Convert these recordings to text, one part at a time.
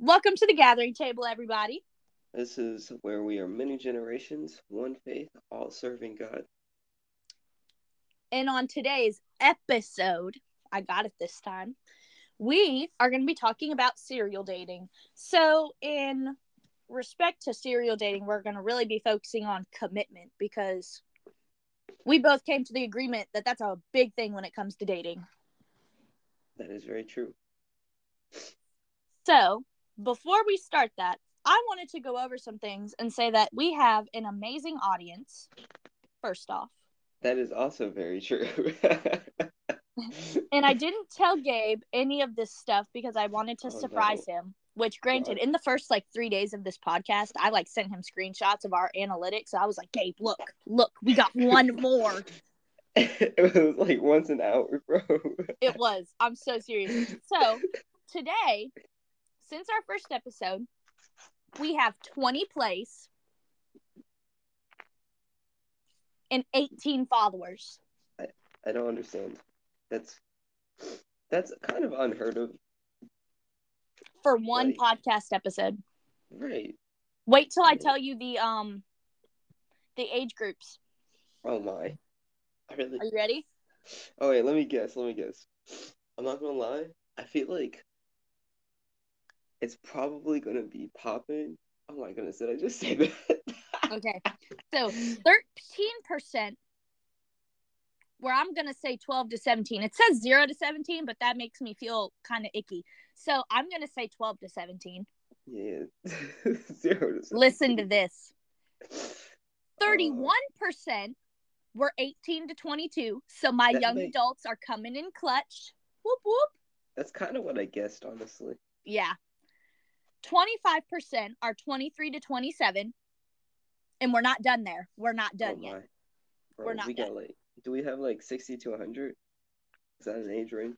Welcome to the gathering table, everybody. This is where we are many generations, one faith, all serving God. And on today's episode, I got it this time, we are going to be talking about serial dating. So, in respect to serial dating, we're going to really be focusing on commitment because we both came to the agreement that that's a big thing when it comes to dating. That is very true. So, before we start that, I wanted to go over some things and say that we have an amazing audience, first off. That is also very true. and I didn't tell Gabe any of this stuff because I wanted to Oh, surprise no. him. Which, granted, God. in the first like three days of this podcast, I like sent him screenshots of our analytics. I was like, Gabe, look, look, we got one more. it was like once an hour, bro. It was. I'm so serious. So, today, since our first episode, we have 20 plays and 18 followers. I I don't understand. That's that's kind of unheard of. for one Like- podcast episode. Right. Wait till I tell you the um the age groups. Oh my. I really Are you ready? Oh wait, let me guess, let me guess. I'm not gonna lie, I feel like it's probably gonna be popping. Oh my goodness, did I just say that? Okay. So 13% where I'm going to say 12 to 17. It says 0 to 17, but that makes me feel kind of icky. So I'm going to say 12 to 17. Yeah. Zero to Listen to this. Uh, 31% were 18 to 22. So my That young adults are coming in clutch. Whoop whoop. That's kind of what I guessed, honestly. Yeah. 25% are 23 to 27. And we're not done there. We're not done oh yet. Bro, We're not we got like do we have like 60 to 100? Is that an age range?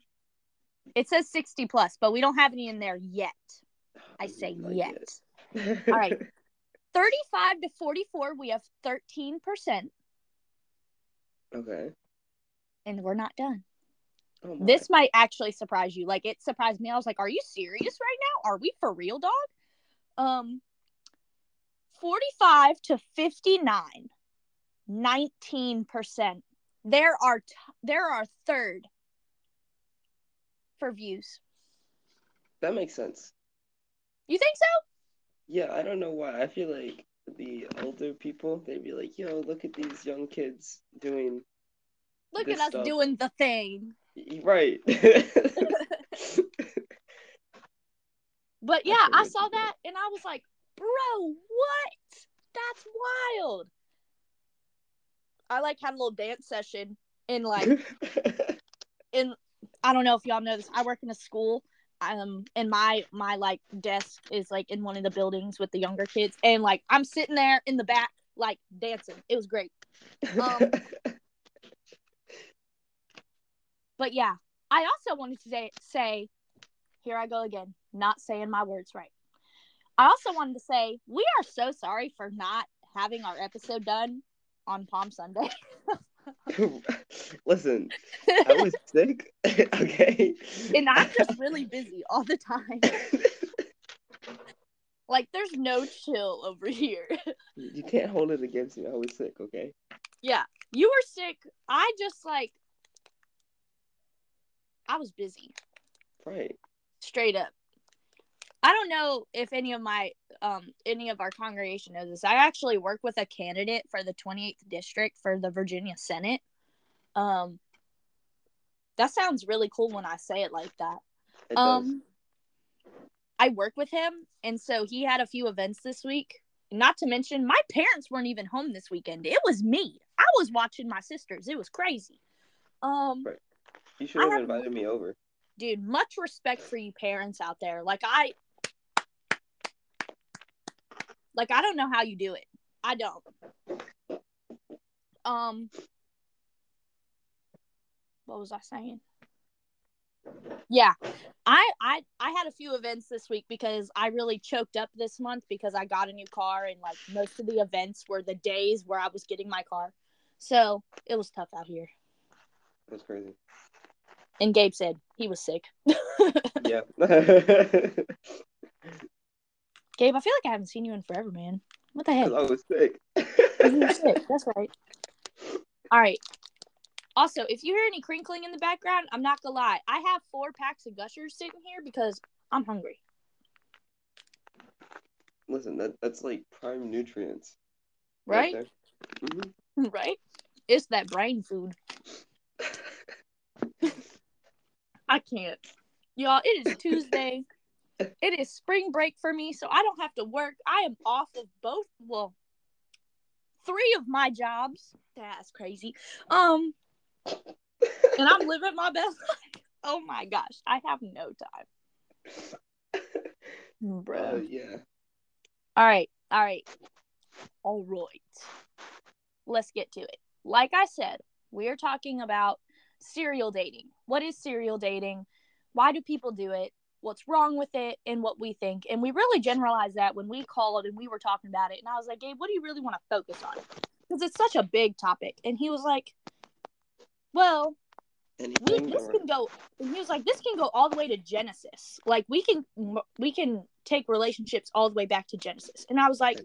It says 60 plus, but we don't have any in there yet. I say yet. yet. All right. 35 to 44, we have 13%, okay. and we're not done. Oh. This might actually surprise you. Like, it surprised me. I was like, are you serious right now? Are we for real, dog? Um, 45 to 59, 19%. There are, t- there are third for views. that makes sense. You think so? Yeah, I don't know why. I feel like the older people, they'd be like, yo, look at these young kids doing Look at us stuff. doing the thing. Right. But yeah, I saw that and I was like, bro, what? That's wild. I like had a little dance session in like in I don't know if y'all know this. I work in a school. Um and my my like desk is like in one of the buildings with the younger kids and like I'm sitting there in the back like dancing. It was great. Um, But yeah, I also wanted to say say here I go again, not saying my words right. I also wanted to say we are so sorry for not having our episode done on Palm Sunday. Listen, I was sick. okay. and I'm just really busy all the time. Like there's no chill over here. you can't hold it against me. I was sick, okay? yeah, you were sick. I just like I was busy, Right. straight up. I don't know if any of my um any of our congregation knows this. I actually work with a candidate for the 28th district for the Virginia Senate. Um that sounds really cool when I say it like that. It does. Um, I work with him, and so he had a few events this week. Not to mention, my parents weren't even home this weekend. It was me. I was watching my sisters. It was crazy. Um, Right. You should have have- invited me over. dude, much respect for you parents out there. Like I, like I don't know how you do it. I don't. Um, what was I saying? Yeah, I I I had a few events this week because I really choked up this month because I got a new car and like most of the events were the days where I was getting my car, so it was tough out here. That's crazy. And Gabe said he was sick. Yeah. Gabe, I feel like I haven't seen you in forever, man. What the heck? I was sick. Sick. That's right. All right. Also, if you hear any crinkling in the background, I'm not gonna lie. I have four packs of gushers sitting here because I'm hungry. Listen, that that's like prime nutrients. Right? there. Mhm. Right? It's that brain food. I can't. Y'all, it is Tuesday. it is spring break for me, so I don't have to work. I am off of both, well, three of my jobs. That's crazy. Um, and I'm living my best life. Oh my gosh, I have no time. Bro. Uh, yeah. All right. All right. All right. Let's get to it. Like I said, we are talking about serial dating. What is serial dating? Why do people do it? What's wrong with it? And what we think. And we really generalized that when we called and we were talking about it. And I was like, Gabe, what do you really want to focus on? Because it's such a big topic. And he was like, well, we, this or- can go and he was like this can go all the way to genesis like we can we can take relationships all the way back to genesis and i was like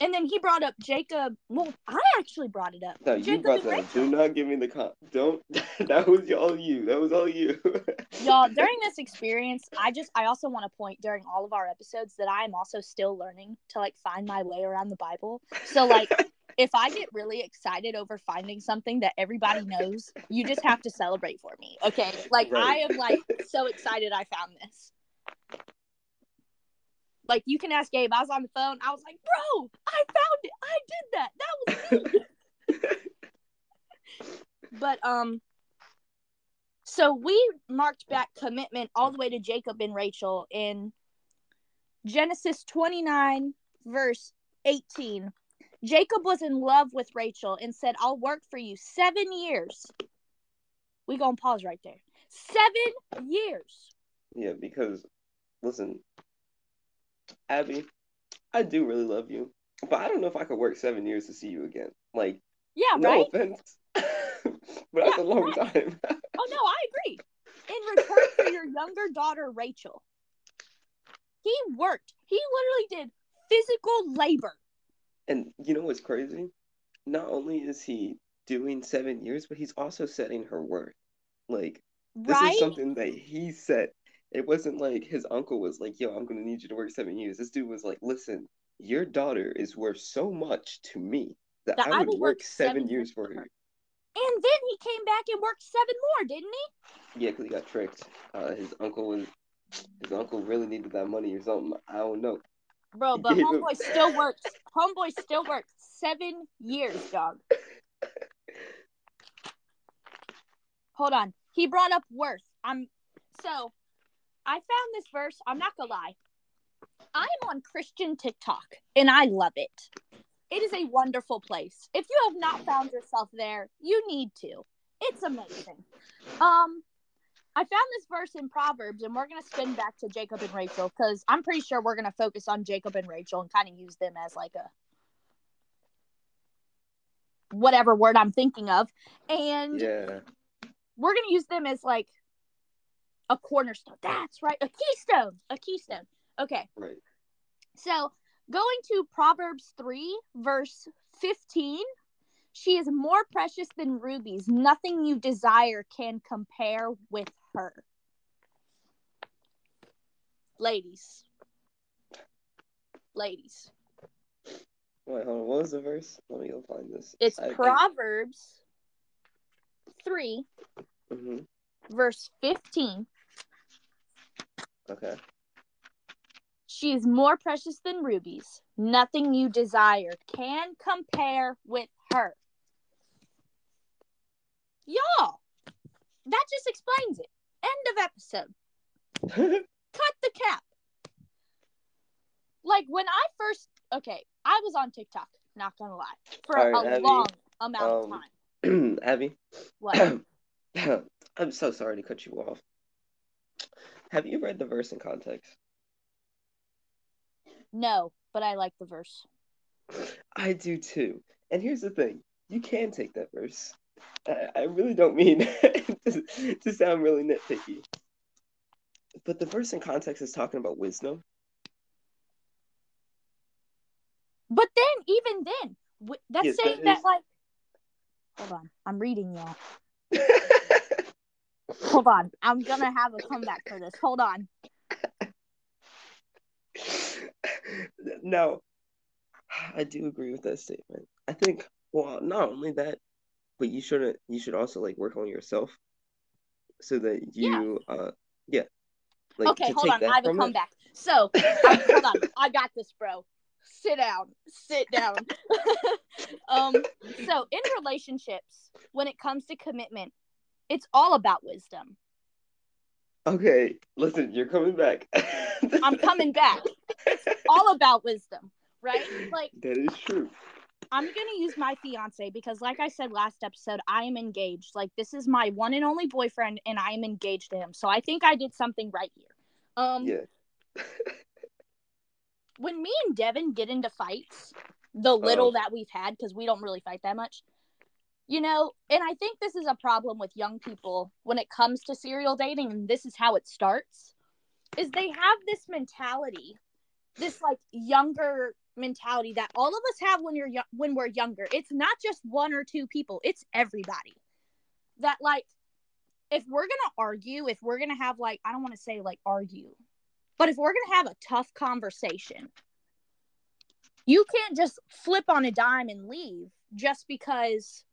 and then he brought up jacob well i actually brought it up No, you jacob brought and that. up. Do not give me the con. Don't. that was all you. That was all you. y'all during this experience i just i also want to point during all of our episodes that i am also still learning to like find my way around the bible so like if i get really excited over finding something that everybody knows you just have to celebrate for me okay like i am like so excited i found this like you can ask gabe i was on the phone i was like bro i found it i did that that was me but um so we marked back commitment all the way to Jacob and Rachel in Genesis 29, verse 18. Jacob was in love with Rachel and said, I'll work for you seven years. We gonna pause right there. Seven years. yeah, because listen, Abby, I do really love you, but I don't know if I could work seven years to see you again. Like, Yeah, no right? offense, but that's a long right. time. Oh no, I agree. In return for your younger daughter Rachel, he worked. He literally did physical labor. And you know what's crazy? Not only is he doing seven years, but he's also setting her worth. Like, this Right? is something that he set. It wasn't like his uncle was like, yo, I'm gonna need you to work seven years. This dude was like, listen, your daughter is worth so much to me that, That I would will work work seven seven years for her. And then he came back and worked seven more, didn't he? Yeah, because he got tricked. Uh, his uncle was his uncle really needed that money or something. I don't know. Bro, but homeboy still works. Homeboy still works seven years, dog. Hold on. He brought up worth. I'm so I found this verse. I'm not gonna lie. I am on Christian TikTok and I love it. It is a wonderful place. If you have not found yourself there, you need to. It's amazing. Um I found this verse in Proverbs, and we're gonna spin back to Jacob and Rachel because I'm pretty sure we're gonna focus on Jacob and Rachel and kind of use them as like a whatever word I'm thinking of, and Yeah. we're gonna use them as like a cornerstone. That's right, a keystone, a keystone. Okay, Right. so going to Proverbs 3, verse 15. She is more precious than rubies. Nothing you desire can compare with her. Ladies. Ladies. Wait, hold on. What was the verse? Let me go find this. It's I- I- Proverbs 3, Mhm. verse 15. Okay. She is more precious than rubies. Nothing you desire can compare with her. Y'all, that just explains it. End of episode. Cut the cap. Like when I first, okay, I was on TikTok, not gonna lie, for right, a Abby, long amount of um, time. Abby, What? I'm so sorry to cut you off. Have you read the verse in context? no, but I like the verse. I do too. And here's the thing you can take that verse. I, I really don't mean to, to sound really nitpicky. But the verse in context is talking about wisdom. But then, even then, that's Yes, that saying that, is- like, hold on, I'm reading y'all. Hold on, I'm gonna have a comeback for this. Hold on. no, I do agree with that statement. I think, well, not only that, but you shouldn't. You should also like work on yourself, so that you, uh, yeah, like okay, hold on, I have a from it- comeback. So, hold on, I got this, bro. Sit down, sit down. um, so in relationships, when it comes to commitment, it's all about wisdom. Okay, listen, you're coming back. I'm coming back. It's all about wisdom, right? Like That is true. I'm gonna use my fiance because, like I said last episode, I am engaged. Like this is my one and only boyfriend, and I am engaged to him. So I think I did something right here. Um, Yeah. when me and Devin get into fights, the little Oh. that we've had, because we don't really fight that much, you know, and I think this is a problem with young people when it comes to serial dating, and this is how it starts, is they have this mentality, this like younger mentality that all of us have when you're yo- when we're younger. It's not just one or two people; it's everybody. That like, if we're gonna argue, if we're gonna have like, I don't want to say like argue, but if we're to have a tough conversation, you can't just flip on a dime and leave just because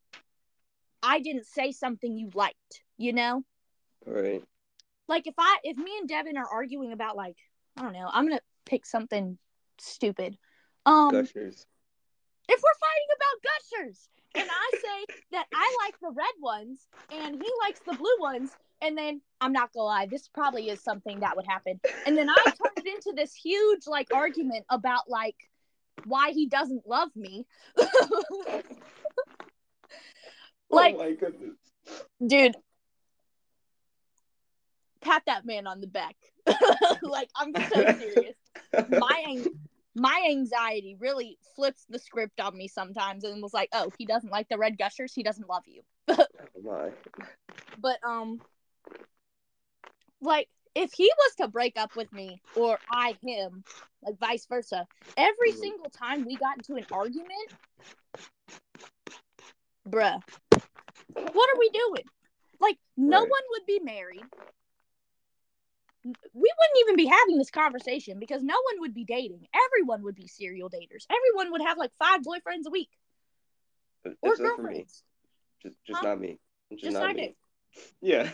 I didn't say something you liked, you know? Right. Like if I if me and Devin are arguing about like, I don't know, I'm to pick something stupid. Um Gushers. if we're fighting about gushers and I say that I like the red ones and he likes the blue ones, and then I'm not gonna lie, this probably is something that would happen. And then I turn it into this huge like argument about like why he doesn't love me. like, oh dude, pat that man on the back. like, I'm so serious. My ang- my anxiety really flips the script on me sometimes and was like, oh, he doesn't like the red gushers, he doesn't love you. Oh my. But um like if he was to break up with me or I him, like vice versa, every Mhm. single time we got into an argument, bruh, what are we doing? Like no Right. one would be married. We wouldn't even be having this conversation because no one would be dating. Everyone would be serial daters. Everyone would have like five boyfriends a week or for me. girlfriends. Just, just Huh? not me. Just, Just not not me. it. Yeah.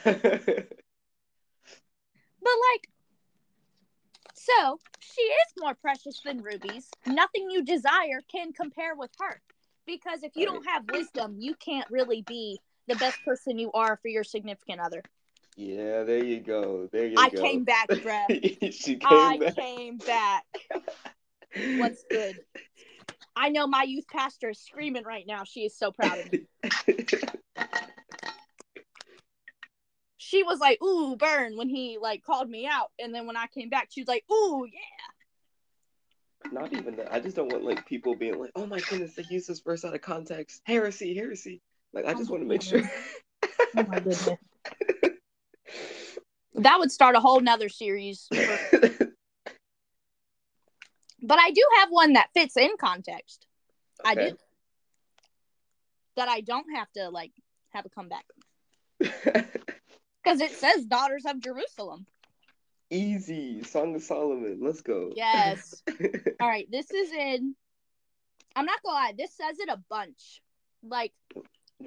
But like, so she is more precious than rubies. Nothing you desire can compare with her. Because if you don't have wisdom, you can't really be the best person you are for your significant other. yeah, there you go. There you I go. came back, she came I back. came back. What's good? I know my youth pastor is screaming right now. She is so proud of me. She was like, "Ooh, burn!" when he like called me out, and then when I came back, she was like, "Ooh, yeah." Not even that. I just don't want like people being like, "Oh my goodness, they use this verse out of context. Heresy, heresy." Like I just Oh want to make sure. Oh my goodness. That would start a whole nother series. but I do have one that fits in context. I do. That I don't have to like have a comeback because it says daughters of Jerusalem. Easy. Song of Solomon. Let's go. Yes. All right, this is in. I'm not gonna lie. This says it a bunch. Like,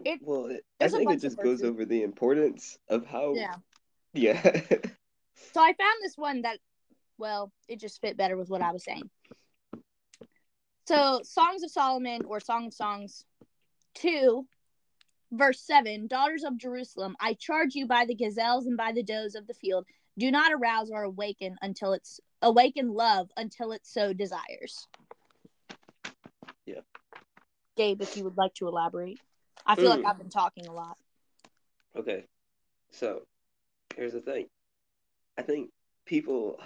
It- well, it, I think it just goes over the importance of how. yeah. Yeah. So I found this one that, well, it just fit better with what I was saying. So, Songs of Solomon or Song of Songs 2, verse 7 Daughters of Jerusalem, I charge you by the gazelles and by the does of the field, do not arouse or awaken until it's awaken love until it so desires. Yeah. Gabe, if you would like to elaborate. I feel like Mm. I've been talking a lot. Okay, so here's the thing. I think people,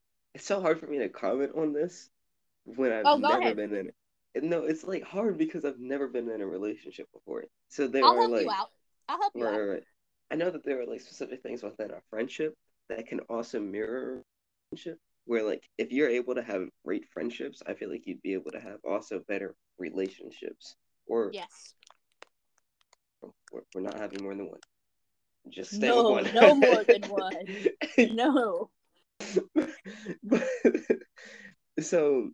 it's so hard for me to comment on this when I've Oh, never ahead. been in it. No, it's like hard because I've never been in a relationship before. So there I'll are help like, you out. I'll help you right, out. right, right. I know that there are like specific things within a friendship that can also mirror a relationship. where like if you're able to have great friendships, I feel like you'd be able to have also better relationships. Or Yes. We're, we're not having more than one. Just stay No, with one. no more than one. No. But- so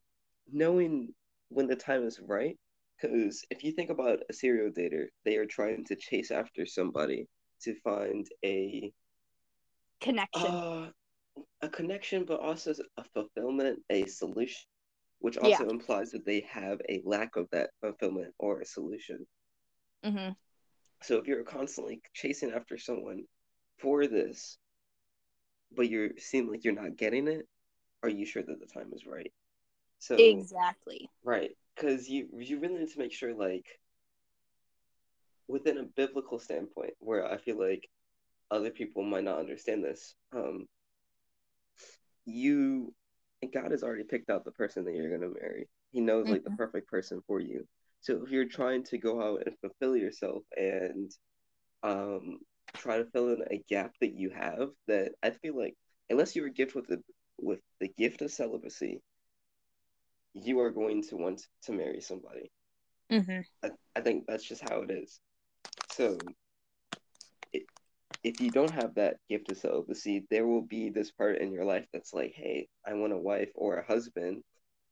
knowing when the time is right, because if you think about a serial dater, they are trying to chase after somebody to find a Connection. uh, a connection, but also a fulfillment, a solution, which also implies that they have a lack of that fulfillment or a solution. hmm So if you're constantly chasing after someone for this, but you seem like you're not getting it, are you sure that the time is right? So Exactly. right, because you you really need to make sure like within a biblical standpoint, where I feel like other people might not understand this. Um, you God has already picked out the person that you're gonna marry. He knows like the perfect person for you. So if you're trying to go out and fulfill yourself and um try to fill in a gap that you have, that I feel like unless you were gifted with the with the gift of celibacy, you are going to want to marry somebody. hmm I, I think that's just how it is. So, if you don't have that gift of celibacy, there will be this part in your life that's like, hey, I want a wife or a husband.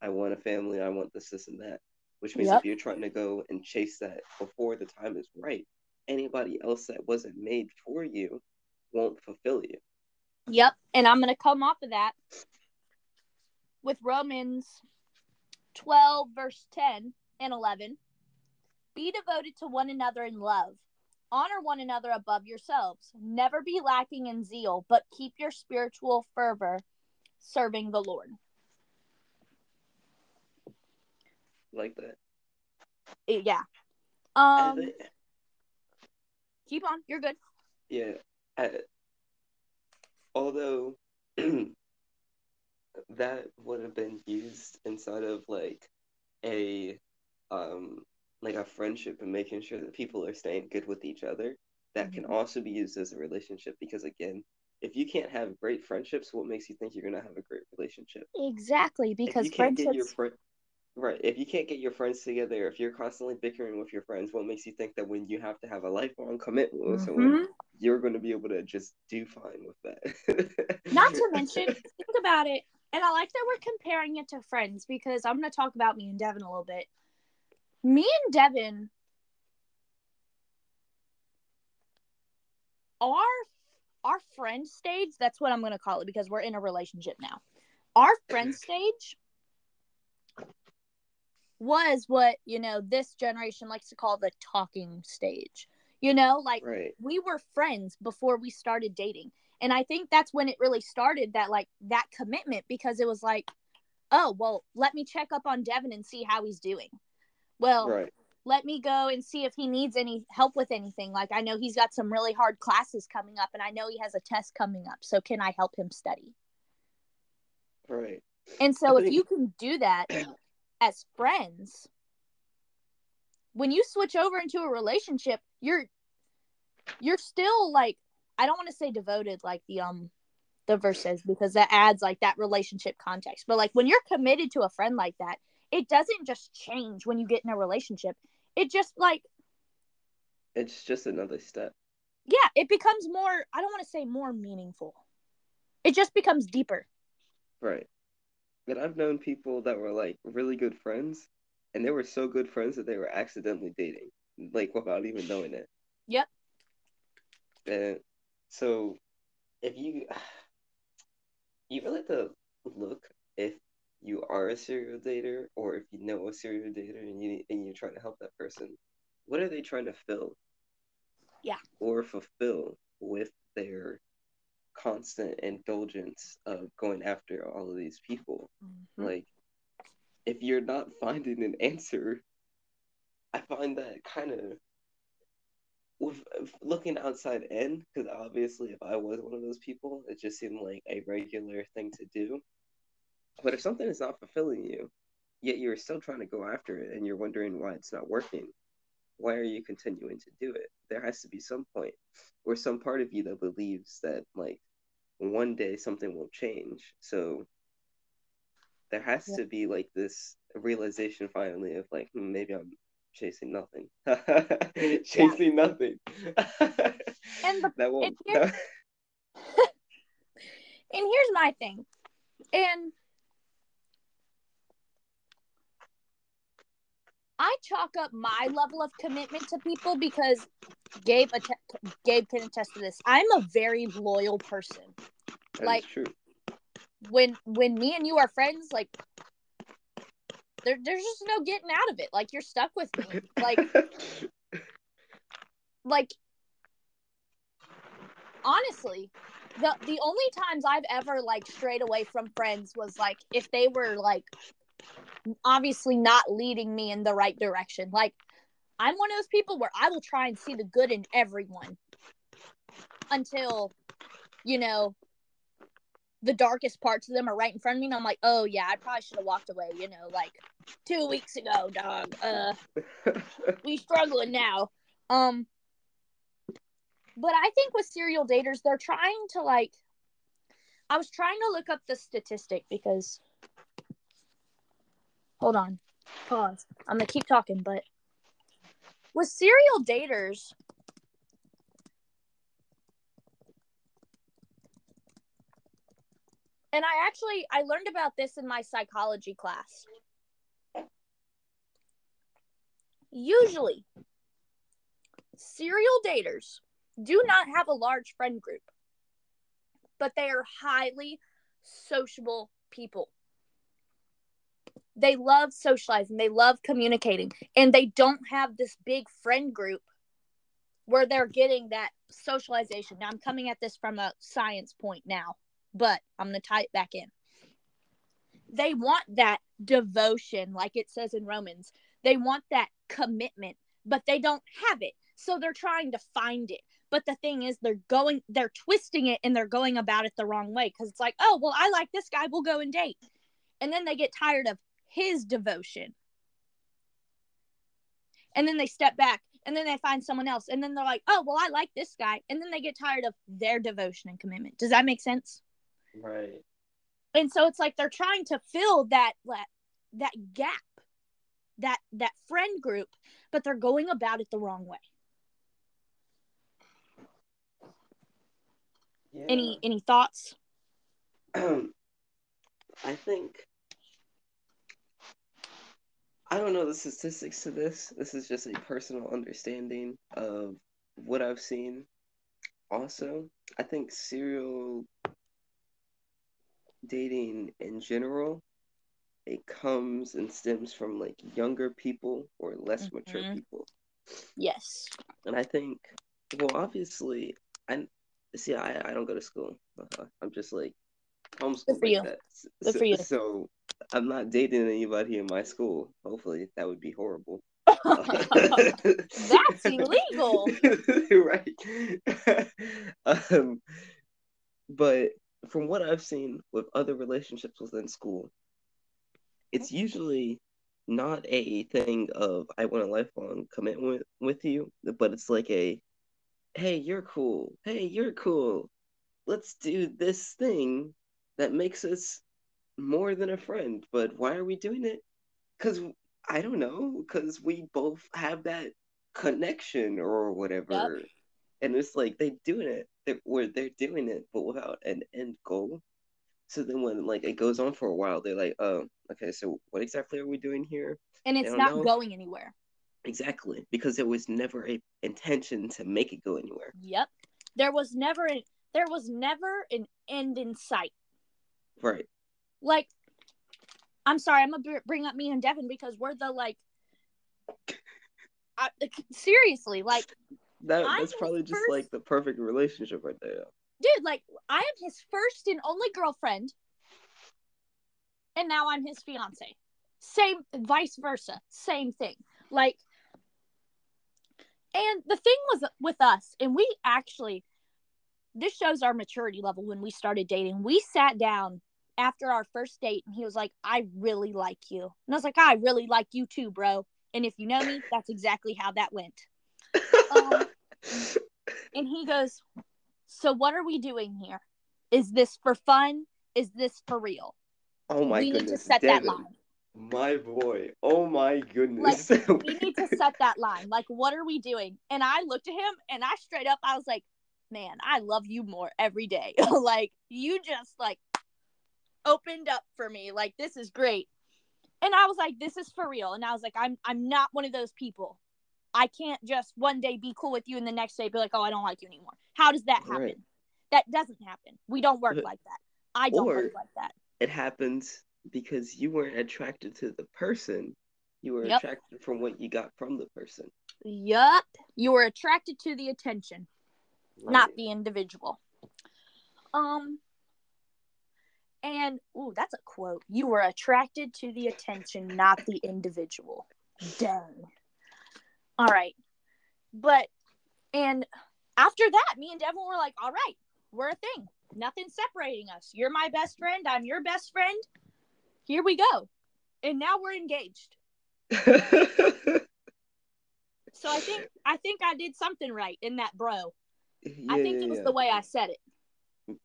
I want a family. I want this, this, and that. Which means Yep. if you're trying to go and chase that before the time is right, anybody else that wasn't made for you won't fulfill you. Yep. And I'm going to come off of that with Romans 12, verse 10 and 11. Be devoted to one another in love. Honor one another above yourselves. Never be lacking in zeal, but keep your spiritual fervor serving the Lord. Like that. Eh, Yeah. Um, keep on. You're good. Yeah. I, although that would have been used inside of like a um like a friendship and making sure that people are staying good with each other, that can Mhm. also be used as a relationship because again, if you can't have great friendships, what makes you think you're gonna have a great relationship? Exactly. Because if you can't get your friendships. Right, if you can't get your friends together, if you're constantly bickering with your friends, what makes you think that when you have to have a lifelong commitment with someone, Mhm. you're going to be able to just do fine with that. Not to mention, think about it. And I like that we're comparing it to friends because I'm going to talk about me and Devin a little bit. Me and Devin our our friend stage, that's what I'm going to call it because we're in a relationship now. Our friend stage was what, you know, this generation likes to call the talking stage. You know, like right, we were friends before we started dating. And i think that's when it really started that like that commitment because it was like oh well let me check up on devin and see how he's doing. Well right, let me go and see if he needs any help with anything. Like i know he's got some really hard classes coming up and i know he has a test coming up. So can i help him study? Right. and so if you can do that as friends when you switch over into a relationship you're you're still like i don't want to say devoted like the um the verse says because that adds like that relationship context but like when you're committed to a friend like that it doesn't just change when you get in a relationship it just like It's just another step. yeah it becomes more i don't want to say more meaningful it just becomes deeper Right. And I've known people that were like really good friends, and they were so good friends that they were accidentally dating, like without even knowing it. Yep. And so, if you you really have to look if you are a serial dater or if you know a serial dater and you and you're trying to help that person, what are they trying to fill? Yeah. Or fulfill with their constant indulgence of going after all of these people. Mm-hmm. Like, if you're not finding an answer, I find that kind of with looking outside in, because obviously, if I was one of those people, it just seemed like a regular thing to do. But if something is not fulfilling you, yet you're still trying to go after it and you're wondering why it's not working, why are you continuing to do it? There has to be some point or some part of you that believes that, like, one day something will change. So there has Yeah. to be like this realization finally of like hmm, maybe I'm chasing nothing, chasing nothing. And the- that won't. and here- that- And here's my thing. And I chalk up my level of commitment to people because Gabe att- Gabe can attest to this. I'm a very loyal person. that like- true. When when me and you are friends, like there, there's just no getting out of it. Like you're stuck with me. Like like honestly the the only times i've ever like strayed away from friends was like if they were like obviously not leading me in the right direction like i'm one of those people where i will try and see the good in everyone until you know the darkest parts of them are right in front of me and i'm like oh yeah i probably should have walked away you know like two weeks ago dog uh we struggling now. Um but I think with serial daters, they're trying to like I was trying to look up the statistic because hold on. Pause. I'm gonna keep talking, but with serial daters, and I actually I learned about this in my psychology class. Usually, serial daters do not have a large friend group, but they are highly sociable people. They love socializing, they love communicating, and they don't have this big friend group where they're getting that socialization. Now, I'm coming at this from a science point now, but I'm going to tie it back in. They want that devotion, like it says in Romans. They want that commitment, but they don't have it. So they're trying to find it. But the thing is, they're going, they're twisting it and they're going about it the wrong way because it's like, oh, well, I like this guy, we'll go and date. And then they get tired of his devotion. And then they step back and then they find someone else. And then they're like, oh, well, I like this guy. And then they get tired of their devotion and commitment. Does that make sense? right. and so it's like they're trying to fill that that, that gap that that friend group but they're going about it the wrong way Yeah. any any thoughts I think I don't know the statistics to this. This is just a personal understanding of what I've seen. Also, I think serial dating in general it comes and stems from like younger people or less mature Mhm. people. yes And I think, well, obviously, I see. I, I don't go to school. Uh, I'm just like homeschooled Good for like you. that. Good so, for you. So I'm not dating anybody in my school. Hopefully, that would be horrible. that's illegal right? um, but from what I've seen with other relationships within school, it's usually not a thing of I want a lifelong commitment with you, but it's like a hey, you're cool. Hey, you're cool. Let's do this thing that makes us more than a friend. But why are we doing it? Because I don't know. Because we both have that connection or whatever. And it's like they doing it. They're, where they're doing it, but without an end goal. So then when like it goes on for a while, they're like, oh, okay, so what exactly are we doing here? and it's not know. going anywhere Exactly, because there was never a intention to make it go anywhere. yep there was never an there was never an end in sight Right. Like i'm sorry i'm gonna bring up me and devin because we're the like I, seriously like That I'm that's probably just first- like the perfect relationship right there. dude, like I am his first and only girlfriend, and now I'm his fiance. Same, vice versa, same thing. Like, and the thing was with us, and we actually, this shows our maturity level when we started dating. We sat down after our first date, and he was like, "I really like you," and I was like, "I really like you too, bro." And if you know me, that's exactly how that went. Um, And he goes, So what are we doing here? Is this for fun? Is this for real? Oh my we goodness. need to set Devin, that line. My boy. Oh my goodness. Like, We need to set that line. Like, what are we doing? And I looked at him and I straight up, I was like, man, I love you more every day. like, you just like opened up for me. Like, this is great. And I was like, this is for real. And I was like, I'm I'm not one of those people. I can't just one day be cool with you and the next day be like, oh, I don't like you anymore. How does that happen? Right. That doesn't happen. We don't work But- like that. I don't or- work like that. it happens because you weren't attracted to the person. You were Yep. attracted from what you got from the person. Yup. You were attracted to the attention. not the individual. Um and ooh, that's a quote. You were attracted to the attention, not the individual. Dang. All right. But and after that, me and Devin were like, all right, we're a thing. Nothing separating us. You're my best friend. I'm your best friend. Here we go. And now we're engaged. So I think I think I did something right in that bro. I think yeah, it was yeah. the way I said it.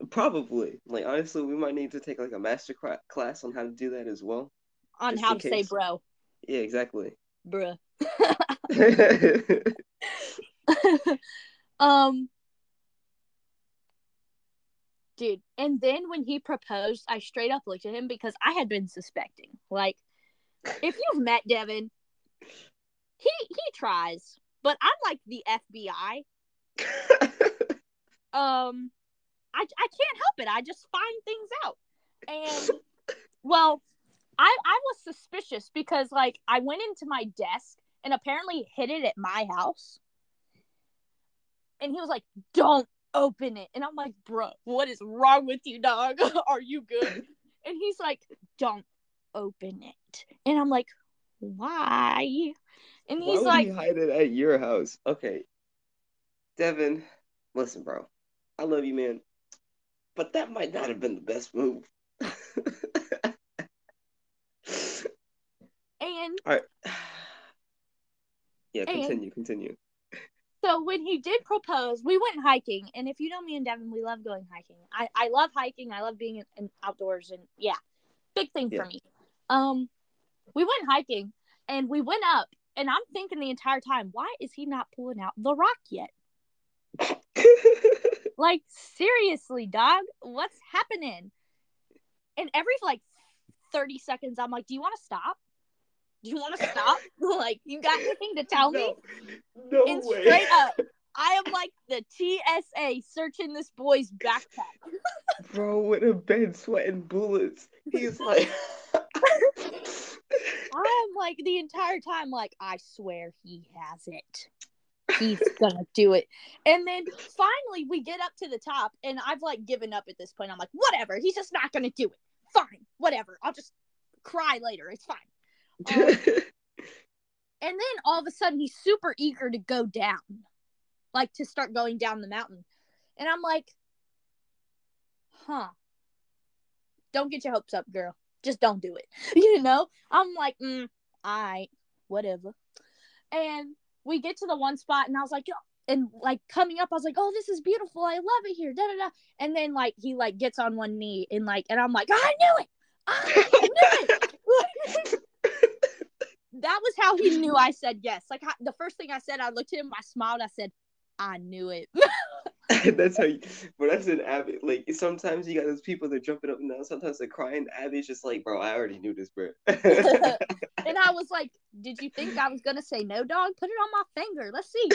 Probably. Like honestly, we might need to take like a master class on how to do that as well. on how to say bro, Yeah, exactly. bruh. um, dude, and then when he proposed, I straight up looked at him because I had been suspecting. Like, if you've met Devin, he he tries, but I'm like the FBI. Um, I I can't help it. I just find things out, and well, I I was suspicious because like I went into my desk and apparently hid it at my house, and he was like, "Don't open it," and I'm like, "Bro, what is wrong with you, dog? Are you good?" And he's like, "Don't open it," and I'm like, "Why?" And Why he's would like, he hide it at your house? Okay. Devin, listen, bro. I love you, man. But that might not have been the best move. and All right. Yeah, And- continue, continue. So when he did propose, we went hiking, and if you know me and Devin, we love going hiking. I I love hiking. I love being in, in outdoors, and yeah, big thing Yeah. for me. Um, we went hiking, and we went up, and I'm thinking the entire time, why is he not pulling out the rock yet? Like seriously, dog, what's happening? And every like thirty seconds, I'm like, do you want to stop? Do you want to stop? like, you got anything to tell me? No, no and way. straight up, I am like the TSA searching this boy's backpack. Bro would have been sweating bullets. He's like, I am like the entire time, like, I swear he has it. He's gonna do it. And then finally we get up to the top, and I've like given up at this point. I'm like, whatever, he's just not gonna do it. Fine, whatever. I'll just cry later. It's fine. Um, and then all of a sudden he's super eager to go down like to start going down the mountain and i'm like huh don't get your hopes up girl just don't do it you know i'm like mm, all right whatever and we get to the one spot and i was like yo and like coming up i was like oh this is beautiful. I love it here. Da da da. And then like he like gets on one knee and like and i'm like i knew it. I knew it. That was how he knew I said yes. Like the first thing I said, I looked at him, I smiled, I said, I knew it. that's how you, but that's an Abby. Like sometimes you got those people that jumping up and down. Sometimes they're crying. Abby's just like, bro, I already knew this, bro. and I was like, Did you think I was gonna say no, dog? Put it on my finger. Let's see.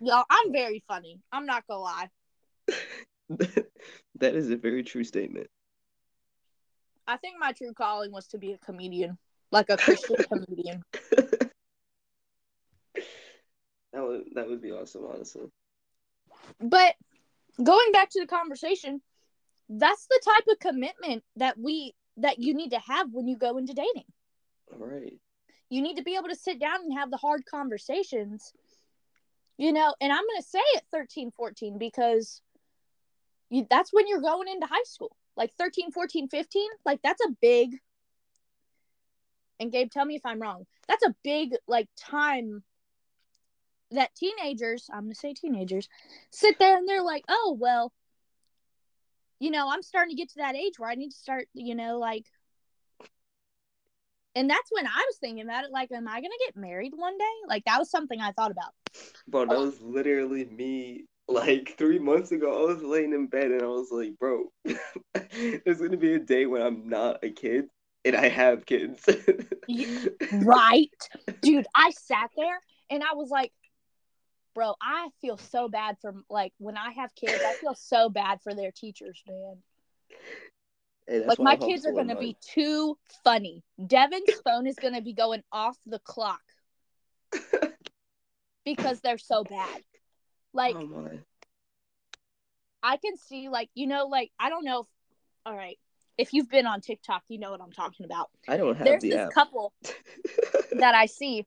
Y'all, I'm very funny. I'm not gonna lie. that is a very true statement. I think my true calling was to be a comedian, like a Christian comedian. That would that would be awesome, honestly. But going back to the conversation, that's the type of commitment that we that you need to have when you go into dating. All right. you need to be able to sit down and have the hard conversations you know and i'm going to say at 13 14 because you, that's when you're going into high school like 13 14 15 like that's a big and gabe tell me if i'm wrong that's a big like time that teenagers i'm going to say teenagers sit there and they're like oh well you know, I'm starting to get to that age where I need to start, you know, like and that's when I was thinking about it. Like, am I gonna get married one day? Like, that was something I thought about. Bro, that oh. was literally me. Like three months ago, I was laying in bed and I was like, "Bro, there's gonna be a day when I'm not a kid and I have kids." right, dude. I sat there and I was like, "Bro, I feel so bad for like when I have kids. I feel so bad for their teachers, man." Hey, like my kids are gonna be too funny. Devin's phone is gonna be going off the clock because they're so bad. Like, oh I can see, like, you know, like I don't know. If, all right, if you've been on TikTok, you know what I'm talking about. I don't have. There's the this app. couple that I see.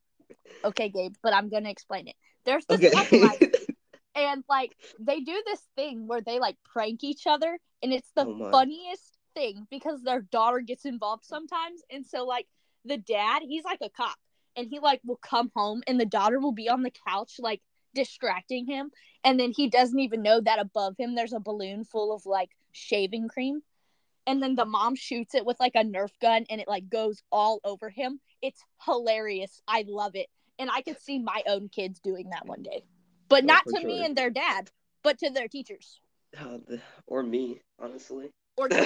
Okay, Gabe, but I'm gonna explain it. There's this okay. and like they do this thing where they like prank each other, and it's the oh funniest thing because their daughter gets involved sometimes. And so like the dad, he's like a cop and he like will come home and the daughter will be on the couch like distracting him and then he doesn't even know that above him there's a balloon full of like shaving cream and then the mom shoots it with like a nerf gun and it like goes all over him it's hilarious i love it and i could see my own kids doing that one day but oh, not to sure. me and their dad but to their teachers uh, the, or me honestly or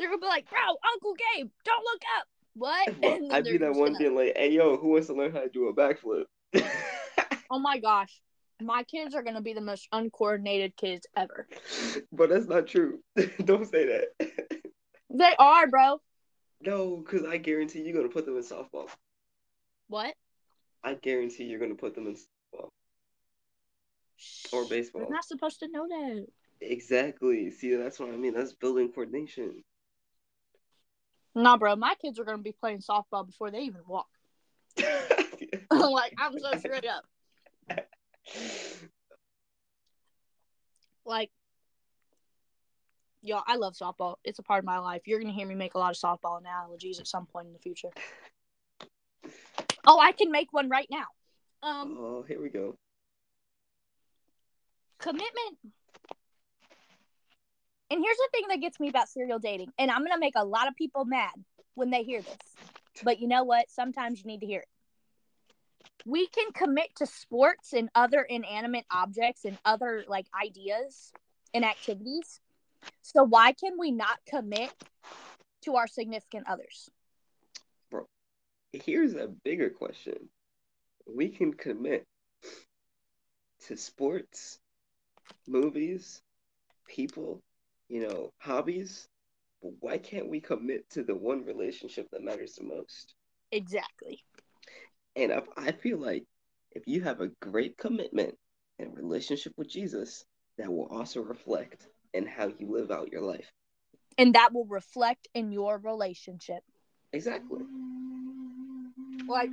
They're gonna be like, bro, Uncle Gabe, don't look up. What? I'd be that one being like, hey yo, who wants to learn how to do a backflip? oh my gosh. My kids are gonna be the most uncoordinated kids ever. But that's not true. don't say that. They are, bro. No, because I guarantee you're gonna put them in softball. What? I guarantee you're gonna put them in softball. Or baseball. You're not supposed to know that. Exactly. See, that's what I mean. That's building coordination. Nah, bro, my kids are gonna be playing softball before they even walk. like I'm so straight up. Like, yo, I love softball. It's a part of my life. You're gonna hear me make a lot of softball analogies at some point in the future. Oh, I can make one right now. Um. Oh, here we go. Commitment and here's the thing that gets me about serial dating, and I'm gonna make a lot of people mad when they hear this. But you know what? Sometimes you need to hear it. We can commit to sports and other inanimate objects and other like ideas and activities. So why can we not commit to our significant others? Bro, here's a bigger question. We can commit to sports, movies, people, you know, hobbies, but why can't we commit to the one relationship that matters the most? Exactly. And I, I feel like if you have a great commitment and relationship with Jesus, that will also reflect in how you live out your life. And that will reflect in your relationship. Exactly. Like,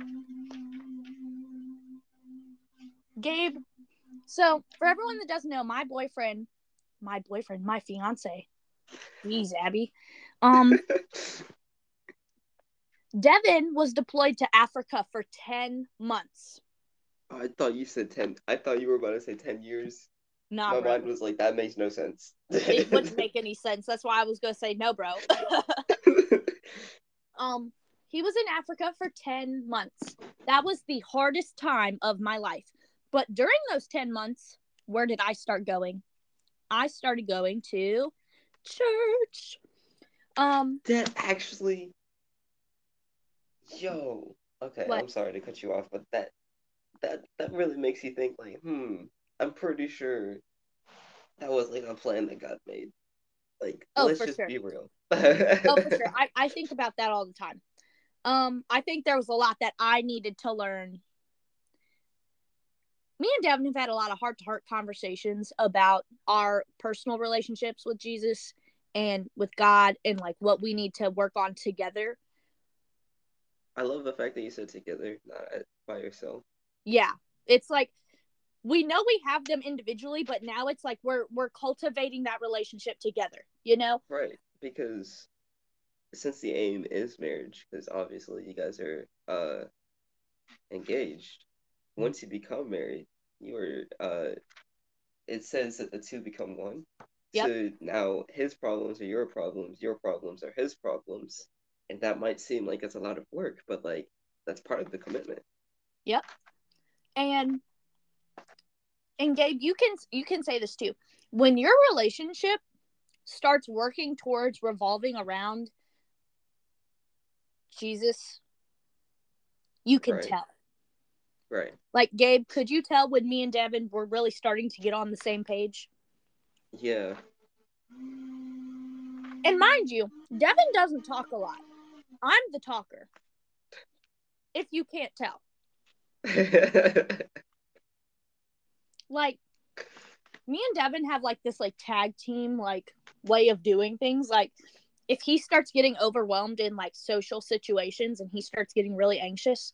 Gabe, so for everyone that doesn't know, my boyfriend my boyfriend, my fiance. Jeez, Abby. Um, Devin was deployed to Africa for 10 months. I thought you said 10. I thought you were about to say 10 years. Nah, My bro. mind was like, that makes no sense. it wouldn't make any sense. That's why I was going to say no, bro. um, he was in Africa for 10 months. That was the hardest time of my life. But during those 10 months, where did I start going? I started going to church. Um that actually Yo, okay, what? I'm sorry to cut you off, but that that that really makes you think like, hmm, I'm pretty sure that was like a plan that got made. Like, oh, let's just sure. be real. oh, for sure. I, I think about that all the time. Um, I think there was a lot that I needed to learn me and Devin have had a lot of heart to heart conversations about our personal relationships with Jesus and with God and like what we need to work on together. I love the fact that you said together, not by yourself. Yeah. It's like we know we have them individually, but now it's like we're we're cultivating that relationship together, you know? Right. Because since the aim is marriage, because obviously you guys are uh engaged once you become married, you are uh, it says that the two become one. Yep. So now his problems are your problems, your problems are his problems, and that might seem like it's a lot of work, but like that's part of the commitment. Yep. And and Gabe, you can you can say this too. When your relationship starts working towards revolving around Jesus, you can Right. tell. Right. Like Gabe, could you tell when me and Devin were really starting to get on the same page? Yeah. And mind you, Devin doesn't talk a lot. I'm the talker. If you can't tell. Like me and Devin have like this like tag team like way of doing things. Like if he starts getting overwhelmed in like social situations and he starts getting really anxious,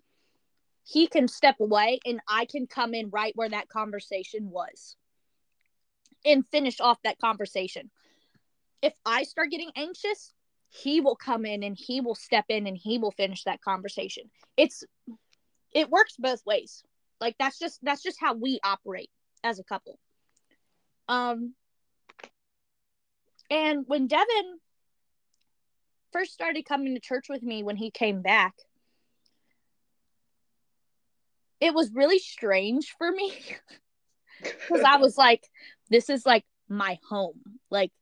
he can step away and I can come in right where that conversation was and finish off that conversation. If I start getting anxious, he will come in and he will step in and he will finish that conversation. It's it works both ways. Like that's just that's just how we operate as a couple. Um and when Devin first started coming to church with me when he came back, it was really strange for me because I was like, this is like my home. Like,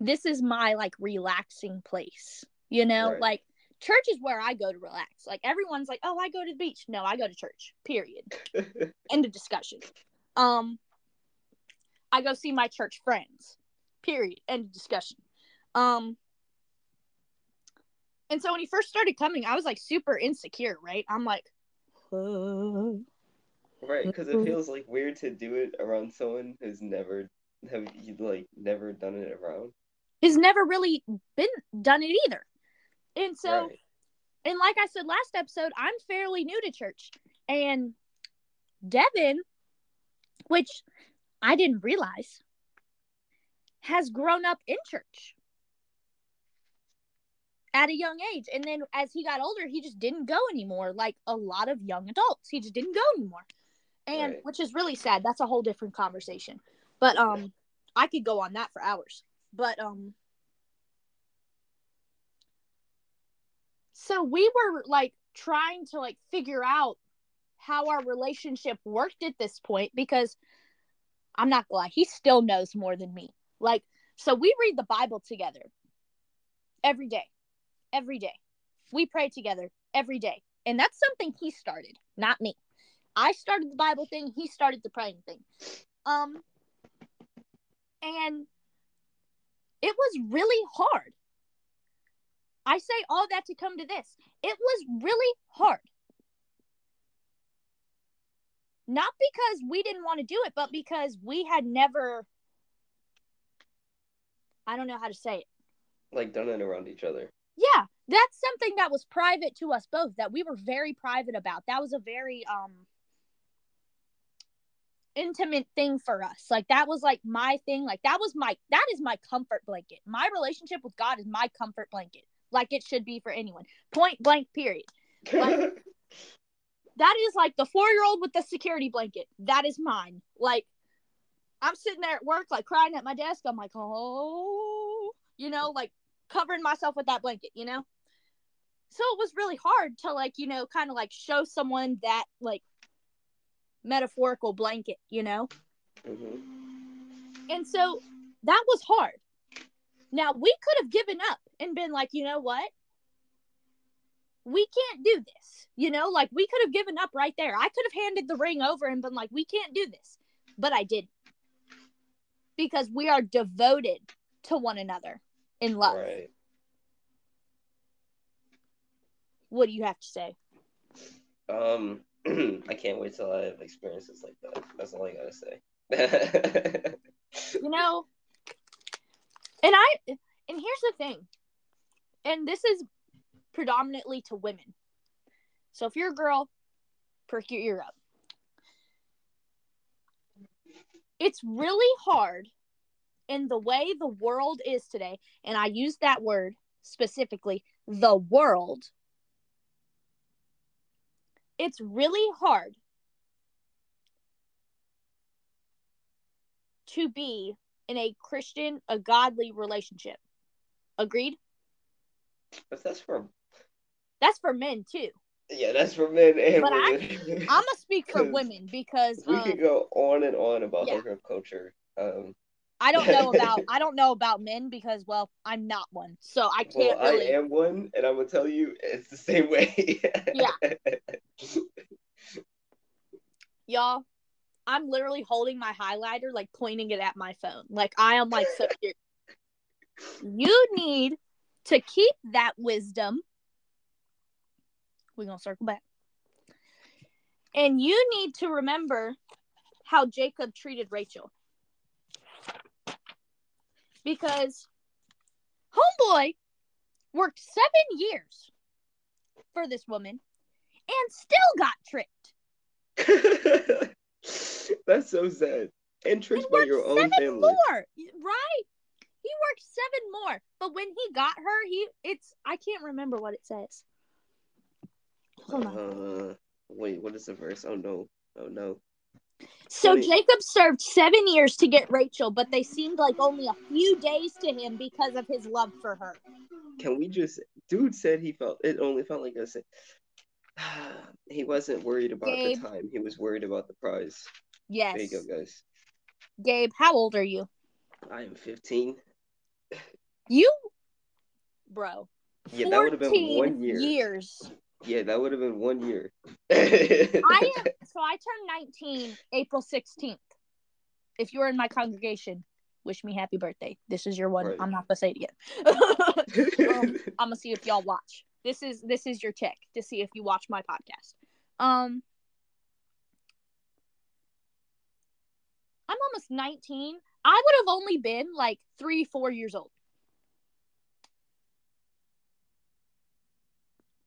this is my like relaxing place, you know? Right. Like, church is where I go to relax. Like, everyone's like, oh, I go to the beach. No, I go to church, period. End of discussion. Um, I go see my church friends, period. End of discussion. Um, and so when he first started coming, I was like super insecure, right? I'm like, "Uh, right, because it feels like weird to do it around someone who's never have you like never done it around. has never really been done it either. And so, right. and like I said last episode, I'm fairly new to church. And Devin, which I didn't realize, has grown up in church at a young age. And then as he got older, he just didn't go anymore, like a lot of young adults. He just didn't go anymore. And Right. which is really sad. That's a whole different conversation. But um I could go on that for hours. But um so we were like trying to like figure out how our relationship worked at this point because I'm not gonna lie, he still knows more than me. Like, so we read the Bible together every day, every day. We pray together every day, and that's something he started, not me. I started the Bible thing. He started the praying thing. Um, and it was really hard. I say all that to come to this. It was really hard. Not because we didn't want to do it, but because we had never, I don't know how to say it. Like done it around each other. Yeah, that's something that was private to us both that we were very private about. That was a very um intimate thing for us. Like that was like my thing. Like that was my that is my comfort blanket. My relationship with God is my comfort blanket. Like it should be for anyone. Point blank period. Like- That is like the 4-year-old with the security blanket. That is mine. Like I'm sitting there at work like crying at my desk. I'm like, "Oh, you know, like covering myself with that blanket, you know? So it was really hard to like, you know, kind of like show someone that like metaphorical blanket, you know? hmm And so that was hard. Now we could have given up and been like, you know what? We can't do this. You know, like we could have given up right there. I could have handed the ring over and been like, we can't do this. But I didn't. Because we are devoted to one another in love. Right. What do you have to say? Um, I can't wait till I have experiences like that. That's all I gotta say. you know and i and here's the thing and this is predominantly to women so if you're a girl perk your ear up it's really hard in the way the world is today and i use that word specifically the world it's really hard to be in a Christian, a godly relationship. Agreed? But that's for That's for men too. yeah, that's for men and But I- women. I'm gonna speak for women because we um, could go on and on about yeah. hookup culture. Um, I don't know about I don't know about men because well I'm not one, so I can't really. I am one, and I'm gonna tell you, it's the same way. Yeah. Y'all, I'm literally holding my highlighter, like pointing it at my phone. Like I am like so. You need to keep that wisdom. We're gonna circle back. And you need to remember how Jacob treated Rachel. Because Homeboy worked seven years for this woman and still got tricked. That's so sad. And tricked by your own seven family. more, right? He worked seven more, but when he got her, he it's I can't remember what it says. Uh, wait, what is the verse? Oh no, oh no. So funny. Jacob served seven years to get Rachel, but they seemed like only a few days to him because of his love for her. Can we just? Dude said he felt it only felt like a. He wasn't worried about Gabe. the time. He was worried about the prize. Yes. There you go, guys. Gabe, how old are you? I am 15. You, bro. Yeah, that would have been 14 one year. Years. Yeah, that would have been one year. I am so I turned 19 April 16th. If you're in my congregation, wish me happy birthday. This is your one. Right. I'm not gonna say it again. um, I'm gonna see if y'all watch. This is this is your check to see if you watch my podcast. Um I'm almost 19. I would have only been like 3 4 years old.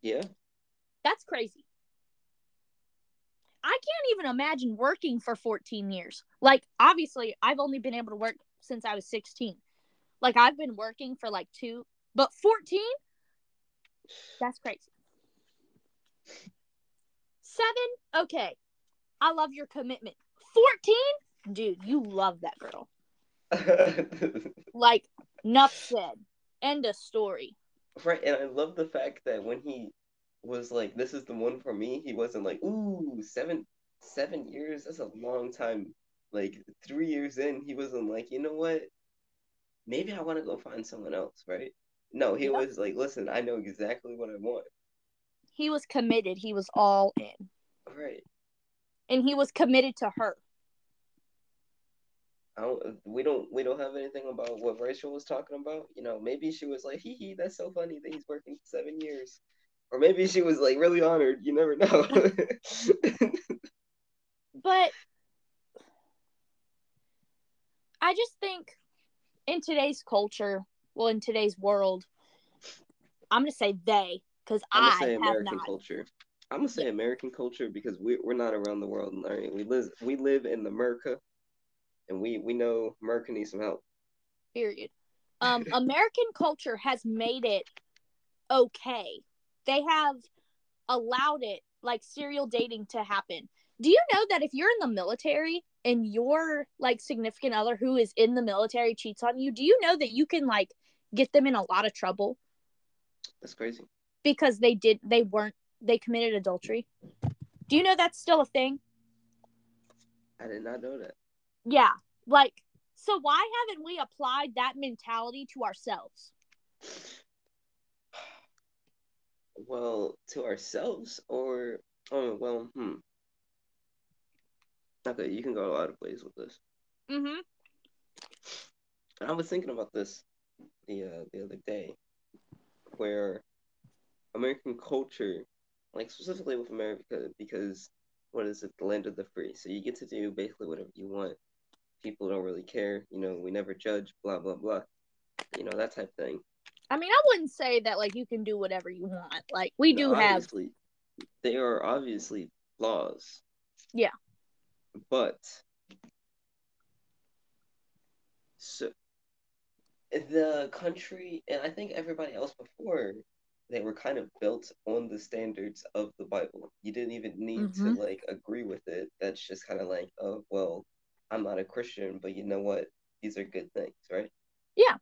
yeah, That's crazy. I can't even imagine working for 14 years. Like, obviously, I've only been able to work since I was 16. Like, I've been working for like two, but 14? That's crazy. Seven? Okay. I love your commitment. 14? Dude, you love that girl. Like, enough said. End of story. right. And I love the fact that when he was like, "This is the one for me," he wasn't like, "Ooh, seven, seven years. That's a long time." Like three years in, he wasn't like, "You know what? Maybe I want to go find someone else." Right? No, he Yep. was like, "Listen, I know exactly what I want." He was committed. He was all in. Right. And he was committed to her. I don't, we don't we don't have anything about what Rachel was talking about. You know, maybe she was like, hee hee, that's so funny that he's working seven years. Or maybe she was like really honored. You never know. But I just think in today's culture, well, in today's world, I'm gonna say they because I'm I gonna say have American not. culture. I'm gonna say American culture because we we're not around the world. Right, we live we live in the America, and we we know America needs some help. Period. Um, American culture has made it okay. They have allowed it, like serial dating, to happen. Do you know that if you're in the military and your like significant other who is in the military cheats on you, do you know that you can like get them in a lot of trouble? That's crazy. because they did they weren't they committed adultery. Do you know that's still a thing? I did not know that. Yeah. Like so why haven't we applied that mentality to ourselves? Well, to ourselves or oh well, hmm. Okay, you can go a lot of ways with this. Mhm. And I was thinking about this the uh, the other day, where American culture, like specifically with America, because what is it, the land of the free. So you get to do basically whatever you want. People don't really care. You know, we never judge. Blah blah blah. You know that type thing. I mean, I wouldn't say that like you can do whatever you want. Like we do have they are obviously laws. Yeah. But so the country and I think everybody else before they were kind of built on the standards of the Bible. You didn't even need to Mhm. like agree with it. That's just kind of like, oh well, I'm not a Christian, but you know what? These are good things, right? Yeah.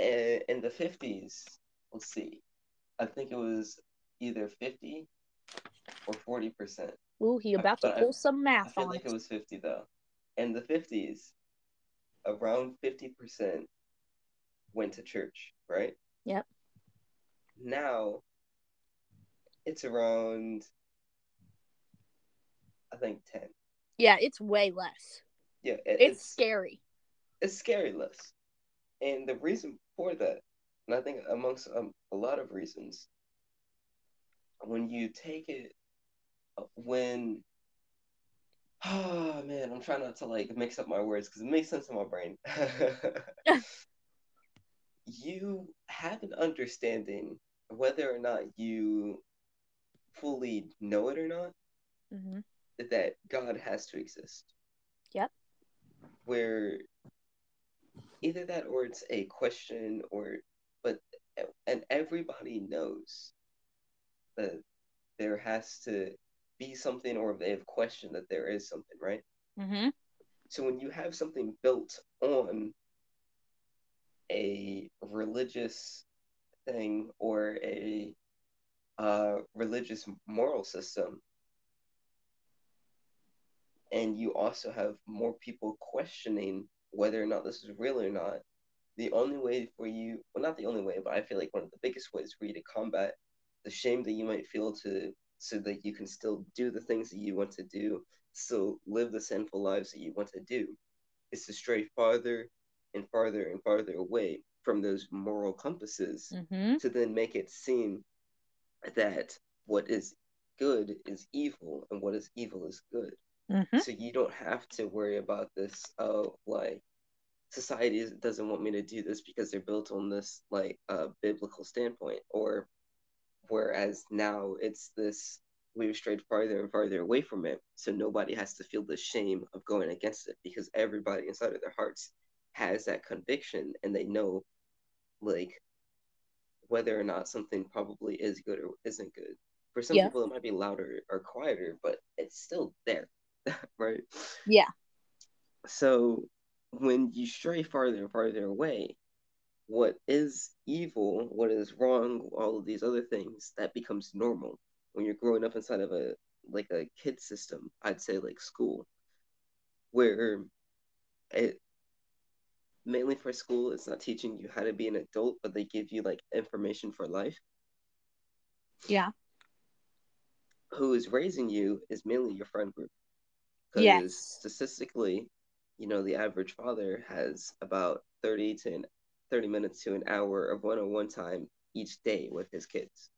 In the 50s, let's see, I think it was either 50 or 40%. Ooh, he uh, about to But I- pull some I feel on like it. it was 50 though. In the 50s, around 50% went to church, right? Yep. Now, it's around, I think, 10. Yeah, it's way less. Yeah, it- It's scary. it's scary less. And the reason for that, and I think amongst um, a lot of reasons, when you take it, uh, when, oh man, I'm trying not to like mix up my words because it makes sense in my brain. you have an understanding whether or not you fully know it or not hmm that God has to exist. Yep. Where either that or it's a question or but and everybody knows that there has to be something or they have questioned that there is something, right? mm-hmm. So when you have something built on a religious thing or a uh, religious moral system, and you also have more people questioning whether or not this is real or not, the only way for you, well, not the only way, but I feel like one of the biggest ways for you to combat the shame that you might feel to, so that you can still do the things that you want to do, still live the sinful lives that you want to do, is to stray farther and farther and farther away from those moral compasses hmm to then make it seem that what is good is evil and what is evil is good. hmm So you don't have to worry about this of like society doesn't want me to do this because they're built on this like uh, biblical standpoint, or whereas now it's this we've strayed farther and farther away from it, so nobody has to feel the shame of going against it because everybody inside of their hearts has that conviction and they know like whether or not something probably is good or isn't good. For some Yeah. people, it might be louder or quieter, but it's still there, right? Yeah. So when you stray farther and farther away, what is evil, what is wrong, all of these other things, that becomes normal. When you're growing up inside of a like a kid system, I'd say like school, where it mainly for school, it's not teaching you how to be an adult, but they give you like information for life. Yeah. Who is raising you is mainly your friend group. Because Yes. statistically, you know, the average father has about 30 to an, 30 minutes to an hour of one-on-one time each day with his kids.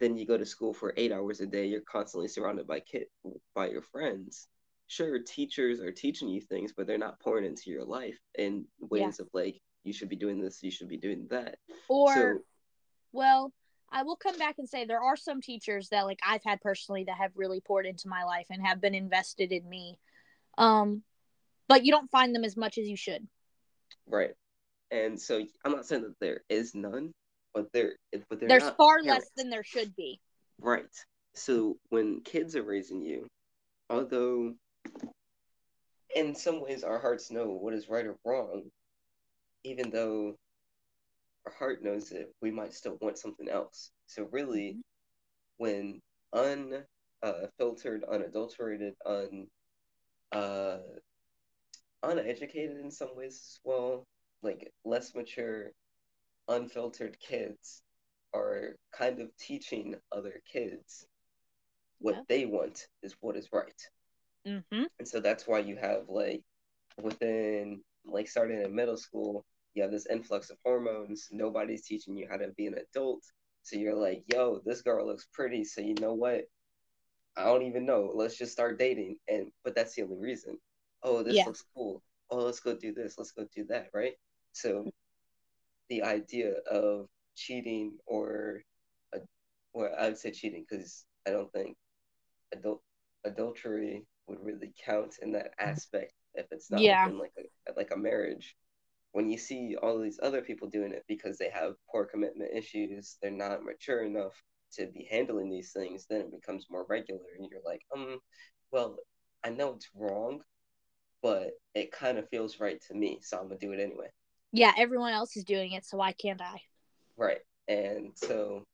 Then you go to school for eight hours a day. You're constantly surrounded by kid by your friends. Sure, teachers are teaching you things, but they're not pouring into your life in ways of like you should be doing this, you should be doing that. Or so Well, I will come back and say there are some teachers that like I've had personally that have really poured into my life and have been invested in me. Um but you don't find them as much as you should. right, and so I'm not saying that there is none, but there but There's far parents. less than there should be. Right. So when kids are raising you, although in some ways our hearts know what is right or wrong, even though our heart knows it, we might still want something else. So really, when unfiltered, unadulterated, un uh, uneducated in some ways as well, like less mature, unfiltered kids are kind of teaching other kids what Yeah. they want is what is right. Mhm. And so that's why you have like within like starting in middle school, you have this influx of hormones. Nobody's teaching you how to be an adult. So you're like, yo, this girl looks pretty. So you know what? I don't even know. Let's just start dating. And but that's the only reason. Oh, this Yeah. looks cool. Oh, let's go do this. Let's go do that. Right. So the idea of cheating or, well, I would say cheating because I don't think adult adultery would really count in that aspect if it's not Yeah. like a like a marriage. When you see all these other people doing it because they have poor commitment issues, they're not mature enough to be handling these things, then it becomes more regular, and you're like, um, well, I know it's wrong, but it kind of feels right to me, so I'm gonna do it anyway. Yeah, everyone else is doing it, so why can't I? Right. And so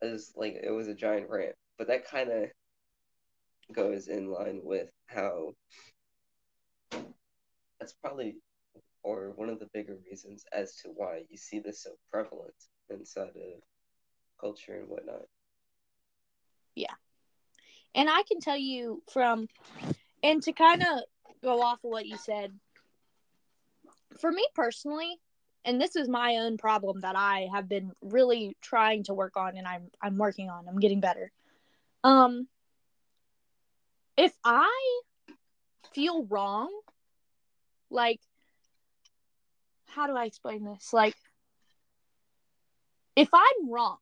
it was like it was a giant rant, but that kind of goes in line with how that's probably or one of the bigger reasons as to why you see this so prevalent inside of culture and whatnot. Yeah. And I can tell you from, and to kind of go off of what you said, for me personally, and this is my own problem that I have been really trying to work on and I'm I'm working on. I'm getting better. Um if I feel wrong, like how do I explain this? Like if I'm wrong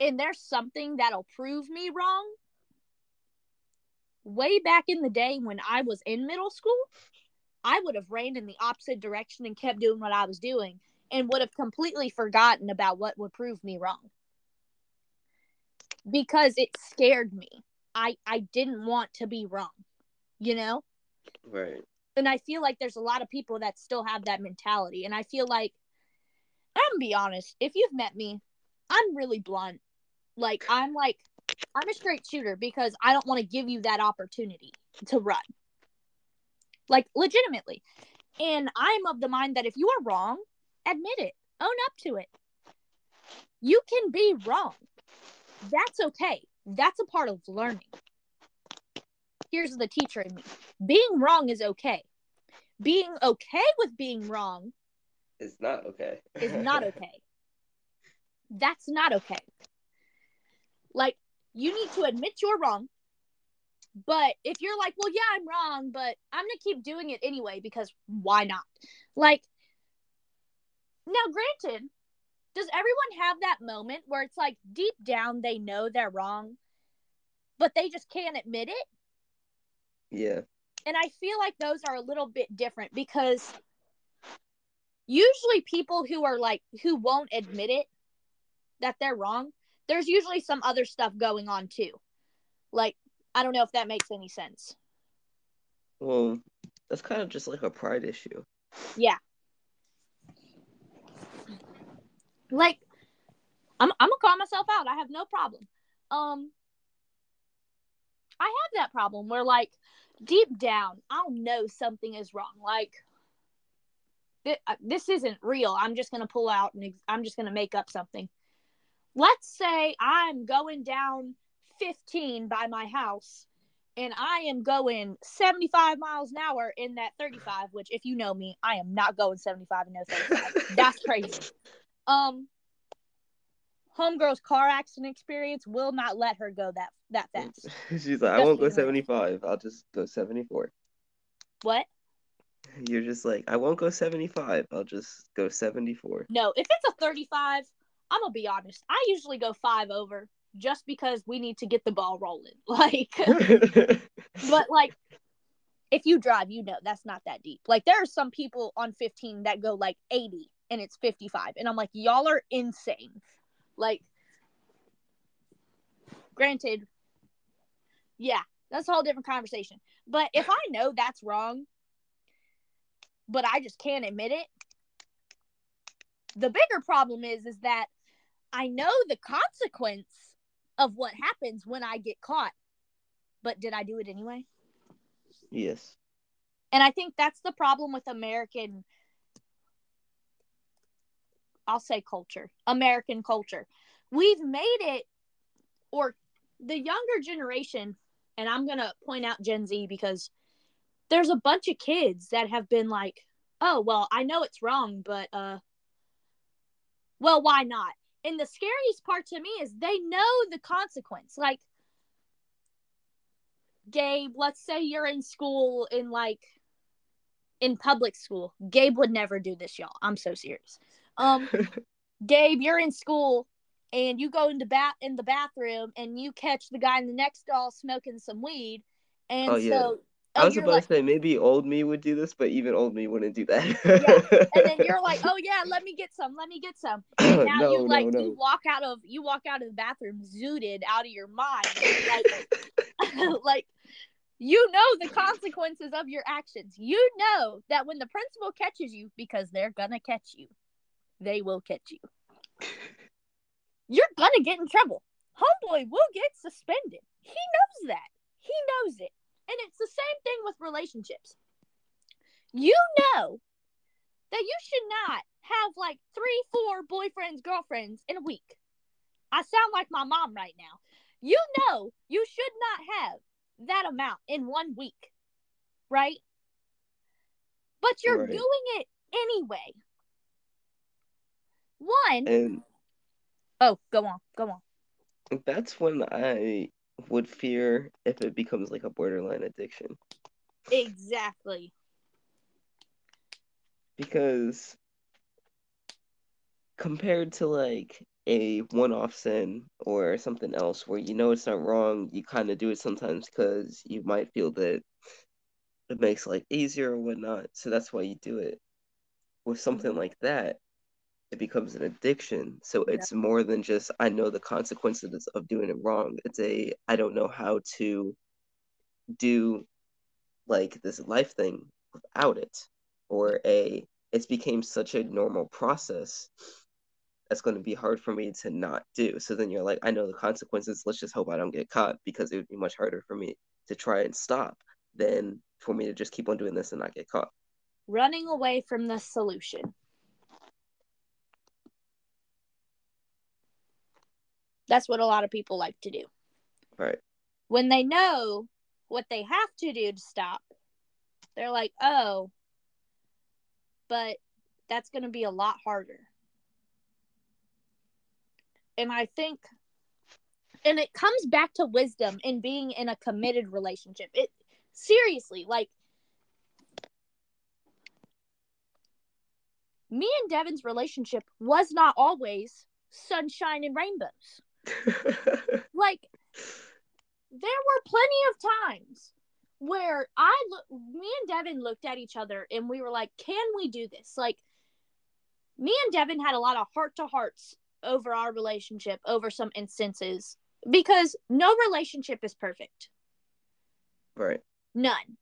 and there's something that'll prove me wrong, way back in the day when I was in middle school, I would have ran in the opposite direction and kept doing what I was doing and would have completely forgotten about what would prove me wrong. Because it scared me. I I didn't want to be wrong. You know? Right. And I feel like there's a lot of people that still have that mentality and I feel like I'm gonna be honest, if you've met me, I'm really blunt. Like I'm like I'm a straight shooter because I don't want to give you that opportunity to run like legitimately. And I'm of the mind that if you are wrong, admit it, own up to it. You can be wrong. That's okay. That's a part of learning. Here's the teacher in me being wrong is okay. Being okay with being wrong is not okay. is not okay. That's not okay. Like, you need to admit you're wrong but if you're like, well, yeah, I'm wrong, but I'm going to keep doing it anyway because why not? Like, now, granted, does everyone have that moment where it's like deep down they know they're wrong, but they just can't admit it? Yeah. And I feel like those are a little bit different because usually people who are like, who won't admit it that they're wrong, there's usually some other stuff going on too. Like, I don't know if that makes any sense. Well, that's kind of just like a pride issue. Yeah. Like I'm I'm gonna call myself out. I have no problem. Um I have that problem where like deep down I'll know something is wrong. Like this isn't real. I'm just going to pull out and I'm just going to make up something. Let's say I'm going down 15 by my house and I am going 75 miles an hour in that 35, which if you know me, I am not going 75 in no 35. That's crazy. Um homegirl's car accident experience will not let her go that that fast. She's like, I won't go 75. I'll just go 74. What? You're just like, I won't go 75. I'll just go 74. No, if it's a 35, I'm gonna be honest. I usually go five over just because we need to get the ball rolling. Like, but like, if you drive, you know that's not that deep. Like, there are some people on 15 that go like 80 and it's 55. And I'm like, y'all are insane. Like, granted, yeah, that's a whole different conversation. But if I know that's wrong, but I just can't admit it, the bigger problem is is that I know the consequence of what happens when I get caught. But did I do it anyway? Yes. And I think that's the problem with American I'll say culture, American culture. We've made it or the younger generation and I'm going to point out Gen Z because there's a bunch of kids that have been like, "Oh, well, I know it's wrong, but uh well, why not?" And the scariest part to me is they know the consequence. Like, Gabe, let's say you're in school in like in public school. Gabe would never do this, y'all. I'm so serious. Um, Gabe, you're in school and you go into bat in the bathroom and you catch the guy in the next stall smoking some weed, and oh, yeah. so I was about like, to say maybe old me would do this, but even old me wouldn't do that. and then you're like, oh yeah, let me get some, let me get some. And now no, you no, like no. you walk out of you walk out of the bathroom zooted out of your mind. Like, like you know the consequences of your actions. You know that when the principal catches you, because they're gonna catch you, they will catch you. You're gonna get in trouble. Homeboy will get suspended. He knows that. He knows it. And it's the same thing with relationships. You know that you should not have like three, four boyfriends, girlfriends in a week. I sound like my mom right now. You know you should not have that amount in one week, right? But you're Right. doing it anyway. One, and oh, go on, go on. that's when I would fear if it becomes like a borderline addiction. Exactly. because compared to like a one-off sin or something else where you know it's not wrong, you kind of do it sometimes because you might feel that it makes life easier or whatnot. So that's why you do it. With something Mhm. like that, it becomes an addiction. So Yeah. it's more than just I know the consequences of doing it wrong. It's a I don't know how to do like this life thing without it or a it's became such a normal process that's going to be hard for me to not do so then you're like i know the consequences let's just hope i don't get caught because it would be much harder for me to try and stop than for me to just keep on doing this and not get caught Running away from the solution. That's what a lot of people like to do. right When they know what they have to do to stop, they're like, oh, but that's going to be a lot harder. And I think, and it comes back to wisdom in being in a committed relationship. It seriously, like, me and Devin's relationship was not always sunshine and rainbows. Like, there were plenty of times where I look, me and Devin looked at each other and we were like, "Can we do this?" Like, me and Devin had a lot of heart to hearts over our relationship over some instances because no relationship is perfect. right None.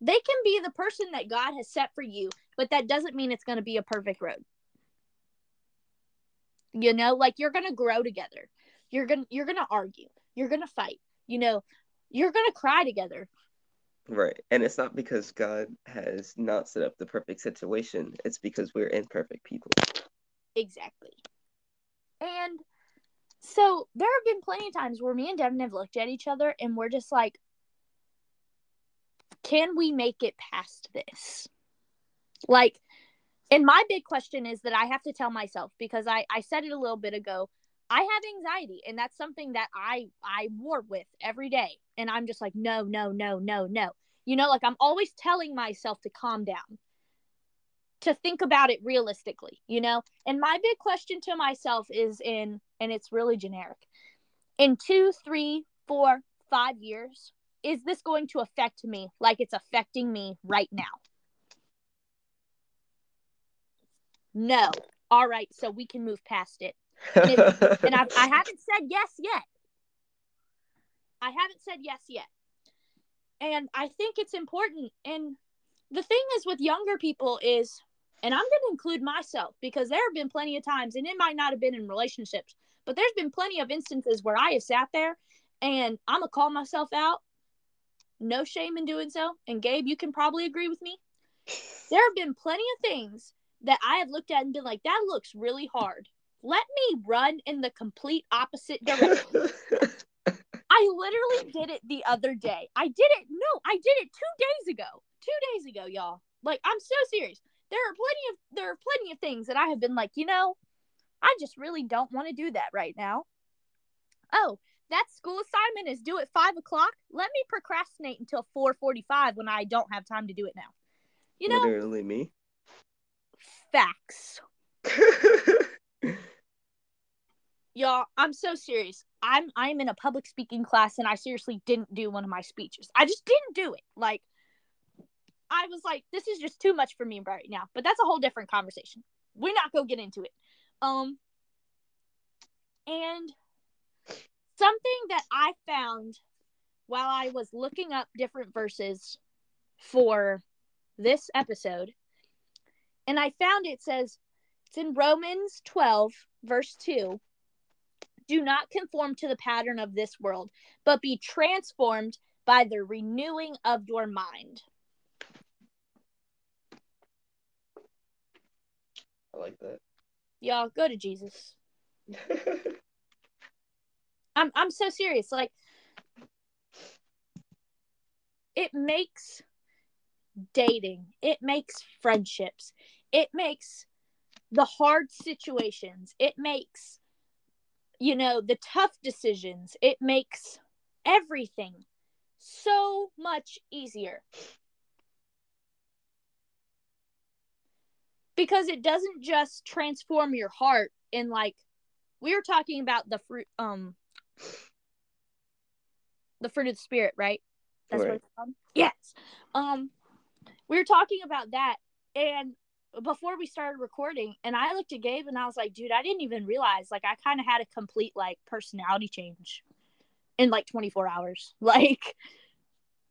They can be the person that God has set for you, but that doesn't mean it's going to be a perfect road. You know, like you're going to grow together. You're to you're to argue. You're to fight. You know, you're to cry together. right and it's not because god has not set up the perfect situation it's because we're imperfect people Exactly. And so there have been plenty of times where me and Devin have looked at each other and we're just like, can we make it past this? Like, and my big question is that I have to tell myself because I, I said it a little bit ago. I have anxiety and that's something that I I war with every day. And I'm just like, no, no, no, no, no. You know, like I'm always telling myself to calm down to think about it realistically, you know? And my big question to myself is in, and it's really generic, in two, three, four, five years, is this going to affect me like it's affecting me right now? No. All right, so we can move past it. And And I, I haven't said yes yet. I haven't said yes yet. And I think it's important. And the thing is with younger people is, and I'm going to include myself because there have been plenty of times, and it might not have been in relationships, but there's been plenty of instances where I have sat there and I'm going to call myself out. No shame in doing so. And Gabe, you can probably agree with me. There have been plenty of things that I have looked at and been like, that looks really hard. Let me run in the complete opposite direction. I literally did it the other day. I did it. No, I did it two days ago. Two days ago, y'all. Like I'm so serious. There are plenty of there are plenty of things that I have been like, you know, I just really don't want to do that right now. Oh, that school assignment is due at five o'clock. Let me procrastinate until four forty-five when I don't have time to do it now. You know, literally me facts. Y'all, I'm so serious. I'm I'm in a public speaking class and I seriously didn't do one of my speeches. I just didn't do it. Like I was like, this is just too much for me right now. But that's a whole different conversation. We're not gonna get into it. Um, and something that I found while I was looking up different verses for this episode, and I found it says it's in Romans 12, verse 2. Do not conform to the pattern of this world, but be transformed by the renewing of your mind. I like that. Y'all go to Jesus. I'm I'm so serious. Like it makes dating, it makes friendships, it makes the hard situations, it makes you know the tough decisions, it makes everything so much easier. Because it doesn't just transform your heart in like we were talking about the fruit um the fruit of the spirit, right? That's right. what it's called. Yes. Um, we were talking about that, and before we started recording, and I looked at Gabe and I was like, dude, I didn't even realize like I kind of had a complete like personality change in like 24 hours, like,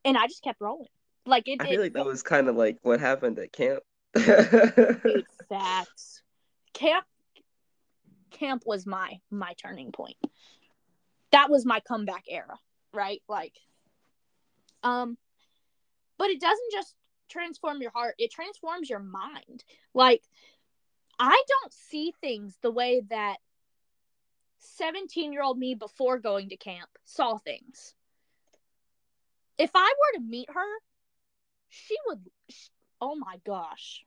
and I just kept rolling. Like it. I feel it, like that was kind of like what happened at camp. dude, facts. Camp. Camp was my my turning point. That was my comeback era right? Like, um, but it doesn't just transform your heart, it transforms your mind. Like, I don't see things the way that 17 year old me before going to camp saw things. If I were to meet her, she would, oh my gosh.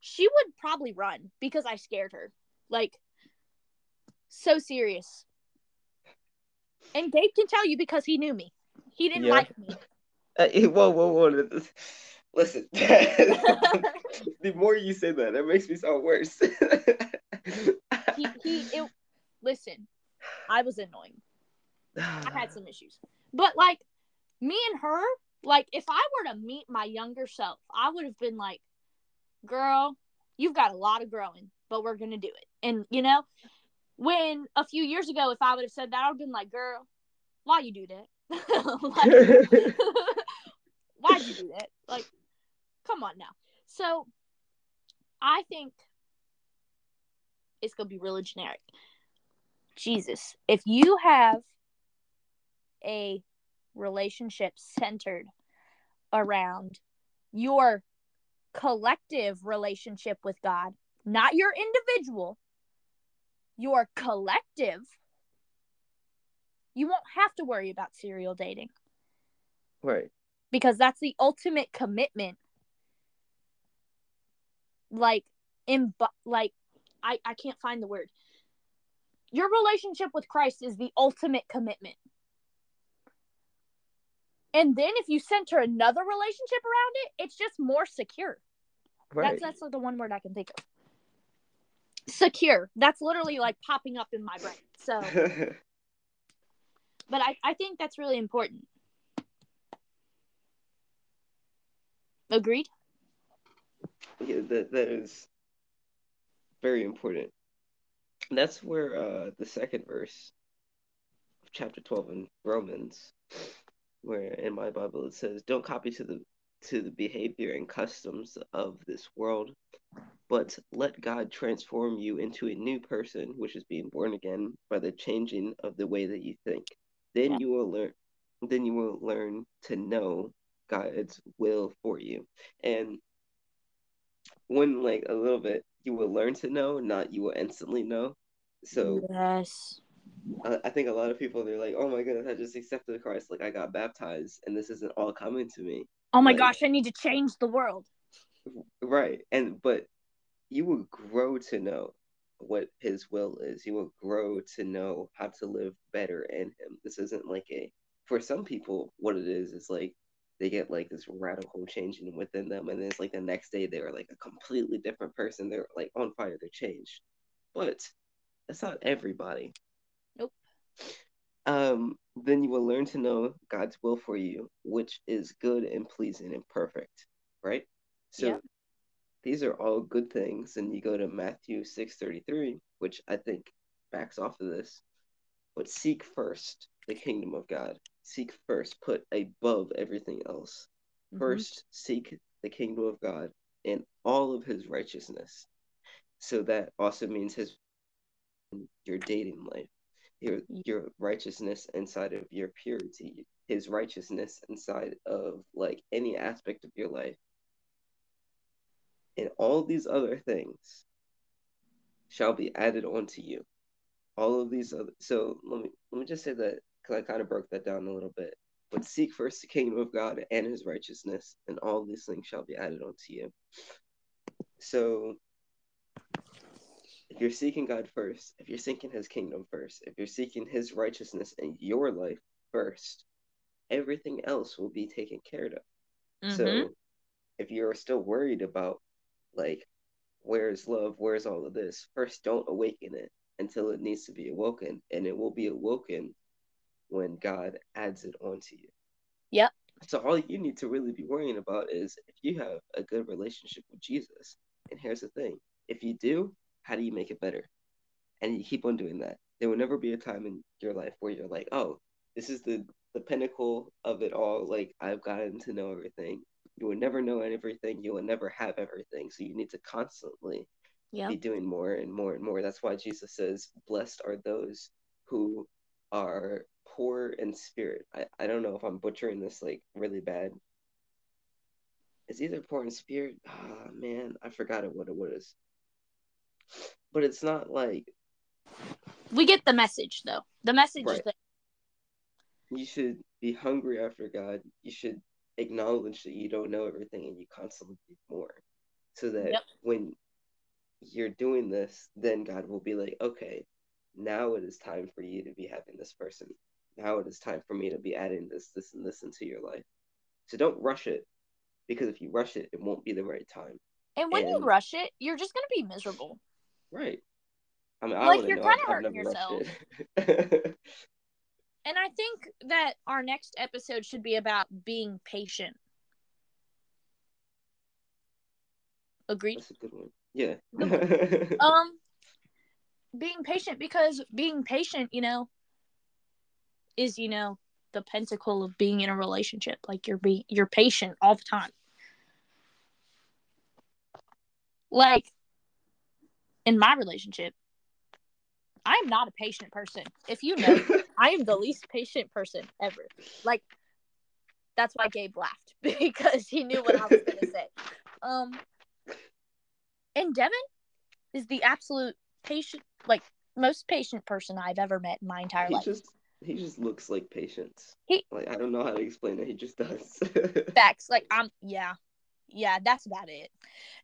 She would probably run because I scared her. Like, so serious. And Gabe can tell you because he knew me. He didn't yeah. like me. Uh, whoa, whoa, whoa. Listen, the more you say that, that makes me sound worse. he, he, it, listen, I was annoying. I had some issues. But, like, me and her, like, if I were to meet my younger self, I would have been like, girl, you've got a lot of growing, but we're going to do it. And, you know, when a few years ago, if I would have said that, I would have been like, girl, why you do that? like, why'd you do that? Like, come on now. So I think it's gonna be really generic. Jesus, if you have a relationship centered around your collective relationship with God, not your individual, your collective, you won't have to worry about serial dating. Right. Because that's the ultimate commitment. Like in like I I can't find the word. Your relationship with Christ is the ultimate commitment. And then if you center another relationship around it, it's just more secure. Right. That's that's the one word I can think of secure. That's literally like popping up in my brain. So, but I, I think that's really important. Agreed? Yeah, that, that is very important. And that's where uh, the second verse of chapter 12 in Romans, where in my Bible it says, Don't copy to the to the behavior and customs of this world, but let God transform you into a new person, which is being born again by the changing of the way that you think. Then yeah. you will learn then you will learn to know God's will for you. And when like a little bit you will learn to know, not you will instantly know. So yes. I think a lot of people they're like, "Oh my goodness, I just accepted Christ. Like I got baptized, and this isn't all coming to me." Oh my like, gosh, I need to change the world. Right, and but you will grow to know what His will is. You will grow to know how to live better in Him. This isn't like a for some people what it is is like they get like this radical changing within them, and then it's like the next day they are like a completely different person. They're like on fire. They're changed, but that's not everybody. Nope. um, then you will learn to know God's will for you, which is good and pleasing and perfect, right? So Yeah. these are all good things. And you go to Matthew 6:33, which I think backs off of this. But seek first the kingdom of God. Seek first, put above everything else. Mhm. First, seek the kingdom of God and all of his righteousness. So that also means his your dating life, your your righteousness inside of your purity, his righteousness inside of like any aspect of your life. And all these other things shall be added onto you. All of these other so let me let me just say that because I kind of broke that down a little bit. But seek first the kingdom of God and his righteousness, and all these things shall be added onto you. So if you're seeking God first, if you're seeking his kingdom first, if you're seeking his righteousness in your life first, everything else will be taken care of. Mhm. So if you're still worried about like where's love, where's all of this, first don't awaken it until it needs to be awoken. And it will be awoken when God adds it onto you. Yep. So all you need to really be worrying about is if you have a good relationship with Jesus. And here's the thing. If you do, how do you make it better? And you keep on doing that. There will never be a time in your life where you're like, oh, this is the the pinnacle of it all. Like I've gotten to know everything. You will never know everything. You will never have everything. So you need to constantly Yep. be doing more and more and more. That's why Jesus says, Blessed are those who are poor in spirit. I, I don't know if I'm butchering this like really bad. It's either poor in spirit. Ah man, I forgot it what it was. But it's not like We get the message though. The message is that you should be hungry after God. You should acknowledge that you don't know everything and you constantly need more. So that Yep. when you're doing this, then God will be like, okay, now it is time for you to be having this person. Now it is time for me to be adding this, this, and this into your life. So don't rush it because if you rush it, it won't be the right time. and when you rush it, you're just gonna be miserable. Right. I mean, I Like, you're I've, I've hurting yourself. And I think that our next episode should be about being patient. Agreed. That's a good one. Yeah. Um being patient because being patient, you know, is, you know, the pentacle of being in a relationship. Like you're be you're patient all the time. Like in my relationship, I am not a patient person. If you know, I am the least patient person ever. Like that's why Gabe laughed because he knew what I was gonna say. Um and Devin is the absolute patient like most patient person I've ever met in my entire he life. just he just looks like patience. He- like I don't know how to explain it. He just does. Facts. Like I'm yeah. Yeah, that's about it.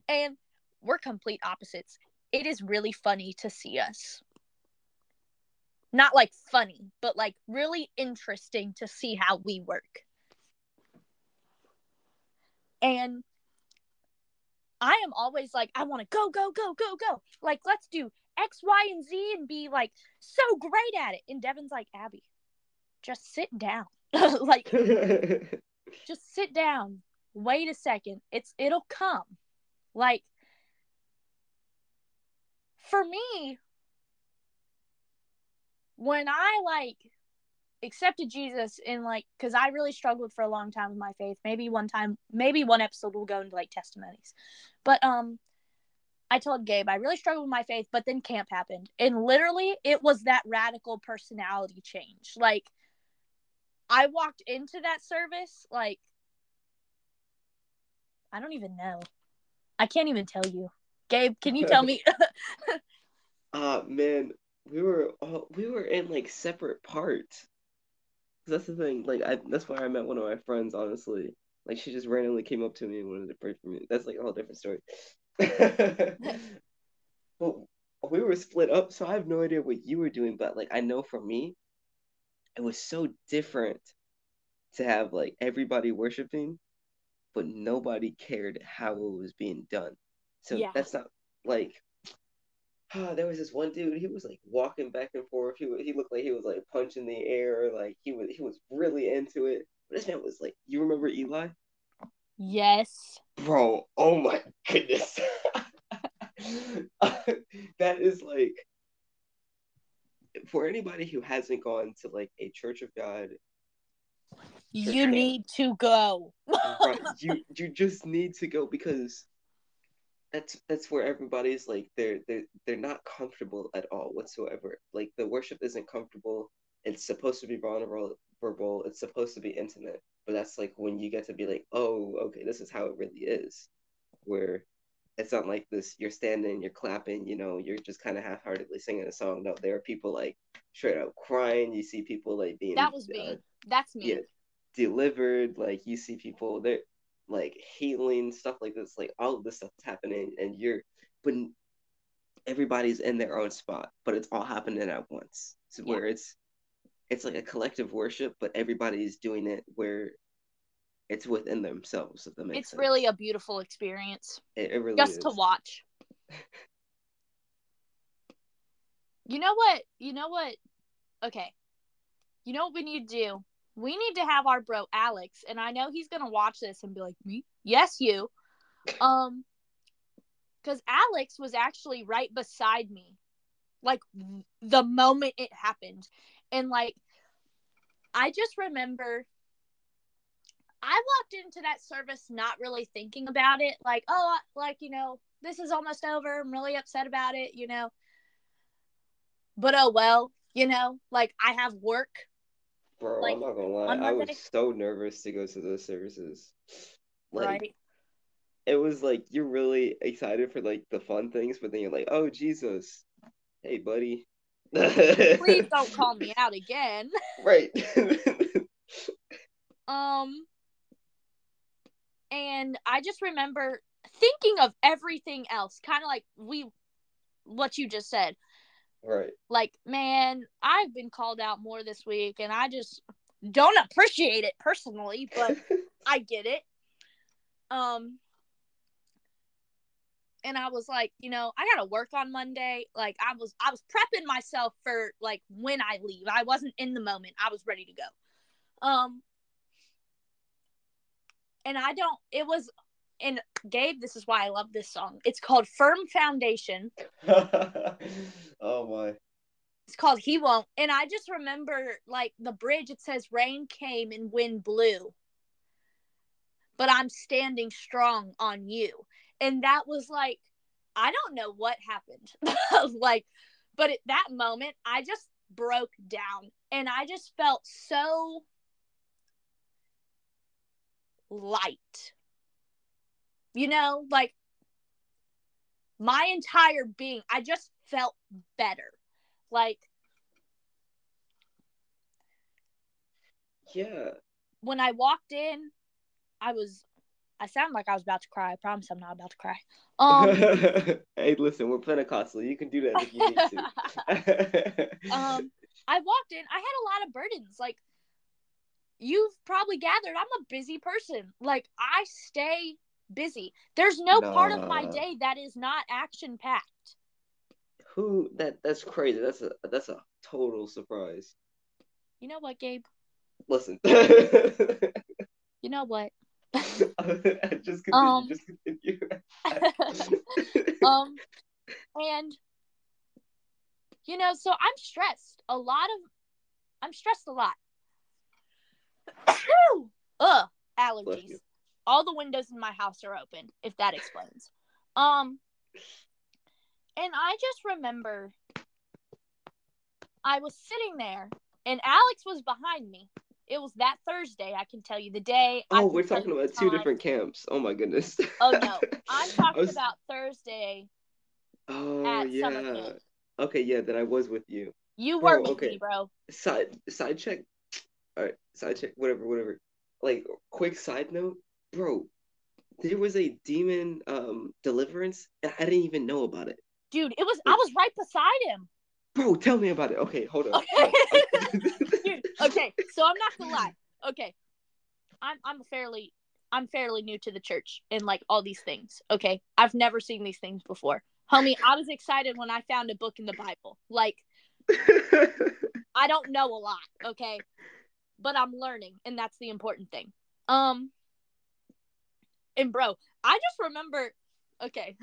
And we're complete opposites. It is really funny to see us. Not like funny, but like really interesting to see how we work. And I am always like, I want to go, go, go, go, go. Like, let's do X, Y, and Z and be like so great at it. And Devin's like, Abby, just sit down. like, just sit down. Wait a second. It's it'll come. Like for me, when I like accepted Jesus and like because I really struggled for a long time with my faith. Maybe one time, maybe one episode will go into like testimonies. But um I told Gabe I really struggled with my faith, but then camp happened. And literally it was that radical personality change. Like I walked into that service like I don't even know. I can't even tell you. Gabe, can you tell me? Ah man, we were all we were in like separate parts. That's the thing. Like I that's why I met one of my friends, honestly. Like she just randomly came up to me and wanted to pray for me. That's like a whole different story. but we were split up, so I have no idea what you were doing, but like I know for me, it was so different to have like everybody worshiping, but nobody cared how it was being done. So Yeah. that's not like uh, there was this one dude. He was like walking back and forth. He he looked like he was like punching the air. Like he was he was really into it. But this man was like, you remember Eli? Yes. Bro, oh my goodness. that is like for anybody who hasn't gone to like a Church of God. you need to go. right, you you just need to go because that's that's where everybody's like they're they're they're not comfortable at all whatsoever. Like the worship isn't comfortable. It's supposed to be vulnerable, verbal. It's supposed to be intimate, but that's like when you get to be like, oh, okay, this is how it really is, where it's not like this. You're standing, you're clapping, you know, you're just kind of half-heartedly singing a song. No, there are people like straight up crying. You see people like being that was me. Uh, that's me. Yeah, delivered. Like you see people there like healing stuff like this like all of this stuff's happening and you're but everybody's in their own spot but it's all happening at once so yeah. where it's it's like a collective worship but everybody's doing it where it's within themselves if that makes it's sense. really a beautiful experience it, it really just is. to watch you know what you know what okay you know what we need to do we need to have our bro Alex, and I know he's gonna watch this and be like, "Me? Yes, you." Um, because Alex was actually right beside me, like the moment it happened, and like, I just remember. I walked into that service not really thinking about it, like, oh, like you know, this is almost over. I'm really upset about it, you know. But oh well, you know, like I have work Bro, like, I'm not gonna lie. I was so nervous to go to those services. Like, right. It was like you're really excited for like the fun things, but then you're like, "Oh Jesus, hey buddy." Please don't call me out again. Right. um. And I just remember thinking of everything else, kind of like we, what you just said. Right. Like, man, I've been called out more this week and I just don't appreciate it personally, but I get it. Um and I was like, you know, I got to work on Monday. Like I was I was prepping myself for like when I leave. I wasn't in the moment. I was ready to go. Um and I don't it was and Gabe, this is why I love this song. It's called Firm Foundation. oh my. It's called He Won't. And I just remember like the bridge, it says rain came and wind blew. But I'm standing strong on you. And that was like, I don't know what happened. like, but at that moment, I just broke down and I just felt so light you know, like my entire being, I just felt better. Like, yeah. When I walked in, I was, I sound like I was about to cry. I promise I'm not about to cry. Um, hey, listen, we're Pentecostal. You can do that if you need to. um, I walked in, I had a lot of burdens. Like, you've probably gathered, I'm a busy person. Like, I stay busy. There's no part of my day that is not action packed. Who that that's crazy. That's a that's a total surprise. You know what, Gabe? Listen. you know what? just continue, um, just continue. um and you know, so I'm stressed. A lot of I'm stressed a lot. Ugh, allergies. All the windows in my house are open if that explains. Um and i just remember i was sitting there and alex was behind me. It was that thursday i can tell you the day oh we're talking about two different camps. Oh my goodness. Oh no. I'm talking was... about thursday oh yeah. okay yeah then i was with you. You were with okay. me bro. Side side check right side check whatever whatever like quick side note bro, there was a demon um deliverance and I didn't even know about it. Dude, it was like, I was right beside him. Bro, tell me about it. Okay, hold on. Okay. Dude, okay, so I'm not gonna lie. Okay. I'm I'm fairly I'm fairly new to the church and like all these things. Okay. I've never seen these things before. Homie, I was excited when I found a book in the Bible. Like, I don't know a lot, okay? But I'm learning, and that's the important thing. Um, and bro, I just remember, okay,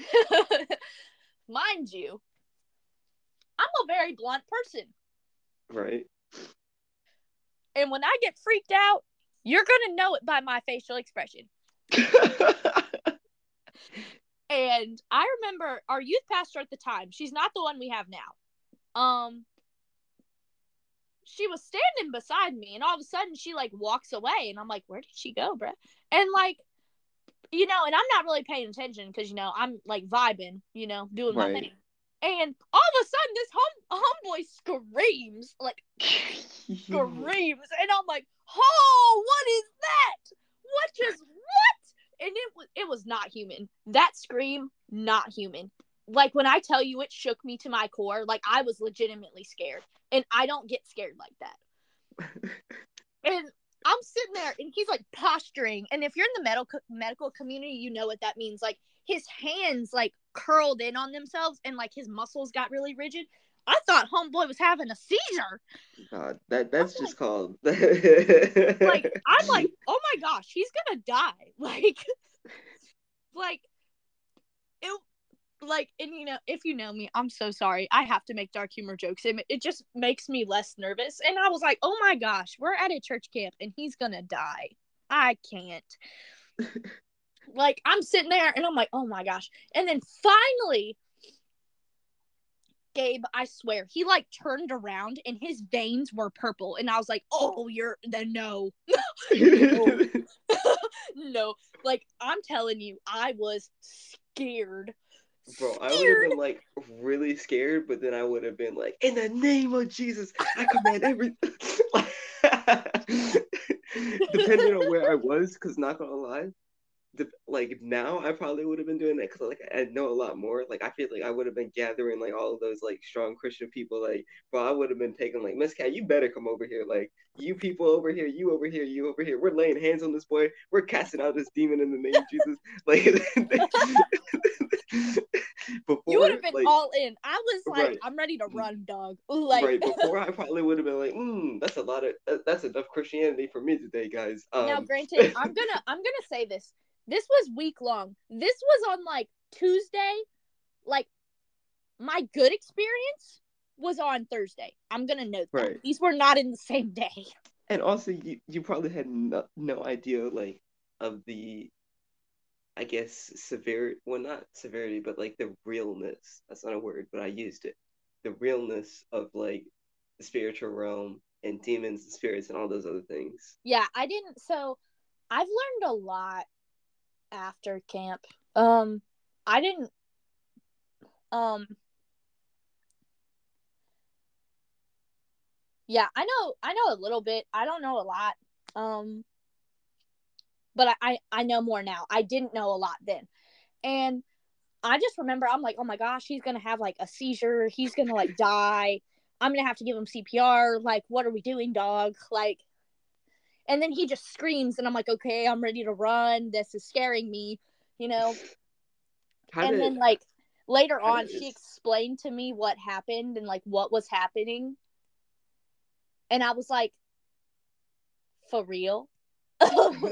mind you, I'm a very blunt person. Right. And when I get freaked out, you're going to know it by my facial expression. and I remember our youth pastor at the time, she's not the one we have now. Um she was standing beside me and all of a sudden she like walks away and I'm like, "Where did she go, bruh?" And like you know, and I'm not really paying attention because you know I'm like vibing, you know, doing right. my thing. And all of a sudden, this home homeboy screams like screams, and I'm like, "Oh, what is that? What just what?" And it was it was not human. That scream, not human. Like when I tell you, it shook me to my core. Like I was legitimately scared, and I don't get scared like that. and I'm sitting there and he's like posturing. And if you're in the medical medical community, you know what that means. Like his hands like curled in on themselves and like his muscles got really rigid. I thought homeboy was having a seizure. God, that that's I'm just like, called. like I'm like, oh my gosh, he's gonna die. Like, like like and you know if you know me i'm so sorry. I have to make dark humor jokes it, it just makes me less nervous. And i was like oh my gosh we're at a church camp and he's gonna die. I can't. Like i'm sitting there and i'm like oh my gosh. And then finally Gabe, I swear, he like turned around and his veins were purple, and I was like, "Oh, you're the no, no. no." Like I'm telling you, I was scared Bro, I would have been like really scared, but then I would have been like, in the name of Jesus, I command every. Depending on where I was, because not gonna lie, the, like now I probably would have been doing that because like I know a lot more. Like I feel like I would have been gathering like all of those like strong Christian people. Like, bro, I would have been taking like Miss Cat, you better come over here. Like you people over here, you over here, you over here. We're laying hands on this boy. We're casting out this demon in the name of Jesus. Like before, you would have been like, all in. I was like, right. I'm ready to run, dog. Like right before, I probably would have been like, mm, that's a lot of that's enough Christianity for me today, guys. Um, now, granted, I'm gonna I'm gonna say this this was week long. This was on like Tuesday. Like my good experience was on Thursday. I'm gonna note that right. these were not in the same day. And also, you you probably had no, no idea like of the, I guess severity. Well, not severity, but like the realness. That's not a word, but I used it. The realness of like the spiritual realm and demons and spirits and all those other things. Yeah, I didn't. So I've learned a lot after camp. Um, I didn't. Um. Yeah, I know. I know a little bit. I don't know a lot. Um. But I, I, know more now. I didn't know a lot then, and I just remember I'm like, oh my gosh, he's gonna have like a seizure. He's gonna like die. I'm gonna have to give him CPR. Like, what are we doing, dog? Like, and then he just screams and i'm like okay i'm ready to run this is scaring me you know How and did, then like later on she explained to me what happened and like what was happening and i was like for real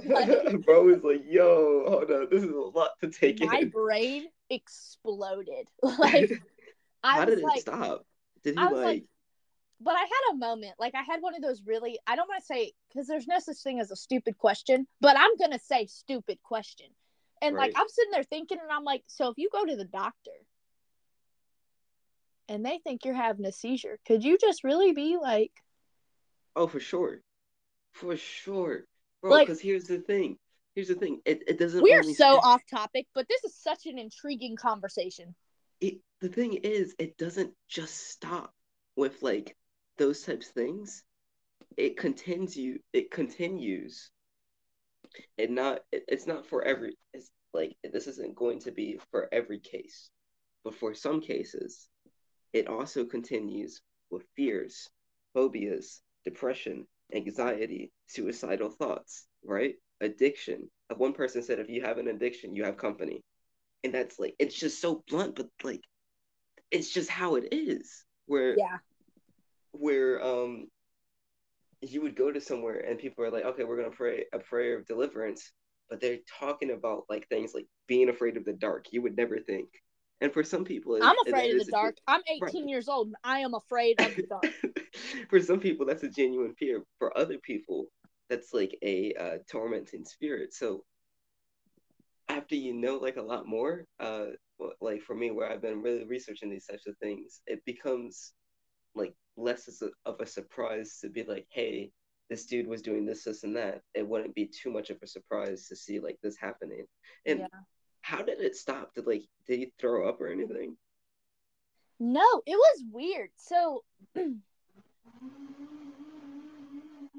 like, bro was like yo hold on this is a lot to take my in. My brain exploded like how did it like, stop did he like, like but I had a moment, like I had one of those really, I don't want to say, because there's no such thing as a stupid question, but I'm going to say stupid question. And right. like I'm sitting there thinking, and I'm like, so if you go to the doctor and they think you're having a seizure, could you just really be like, oh, for sure, for sure, bro? Because like, here's the thing. Here's the thing. It, it doesn't. We're so off topic, but this is such an intriguing conversation. It the thing is, it doesn't just stop with like those types of things, it continues. It continues. And not. It, it's not for every. It's like this isn't going to be for every case, but for some cases, it also continues with fears, phobias, depression, anxiety, suicidal thoughts, right? Addiction. One person said if you have an addiction, you have company. And that's like it's just so blunt, but like it's just how it is. Where Yeah. where um you would go to somewhere and people are like, okay, we're gonna pray a prayer of deliverance, but they're talking about like things like being afraid of the dark. You would never think. And for some people, I'm afraid of the dark. I'm Right. 18 years old and I am afraid of the dark. for some people, that's a genuine fear. For other people, that's like a uh, tormenting spirit. So after you know like a lot more, uh, like for me, where I've been really researching these types of things, it becomes like less of a surprise to be like, hey, this dude was doing this, this, and that. It wouldn't be too much of a surprise to see like this happening. And Yeah. How did it stop? Did like did he throw up or anything? No, it was weird. So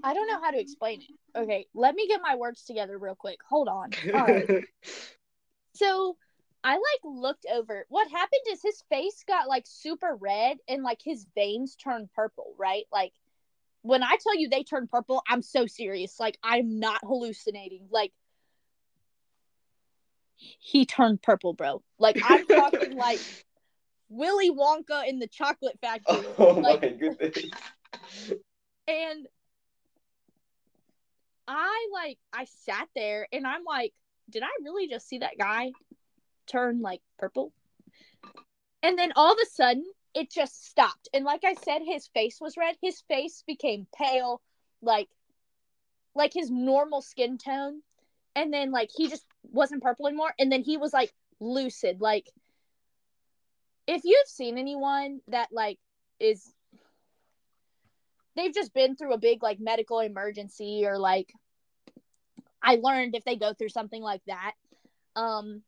I don't know how to explain it. Okay, let me get my words together real quick. Hold on. Right. So I like looked over. What happened is his face got like super red and like his veins turned purple, right? Like when I tell you they turn purple, I'm so serious. Like I'm not hallucinating. Like he turned purple, bro. Like I'm talking like Willy Wonka in the chocolate factory. oh my goodness. and I like I sat there and I'm like, did I really just see that guy turn like purple? And then all of a sudden it just stopped. And like I said, his face was red. His face became pale, like like his normal skin tone. And then like he just wasn't purple anymore. And then he was like lucid. Like if you've seen anyone that like is they've just been through a big like medical emergency or like I learned if they go through something like that, um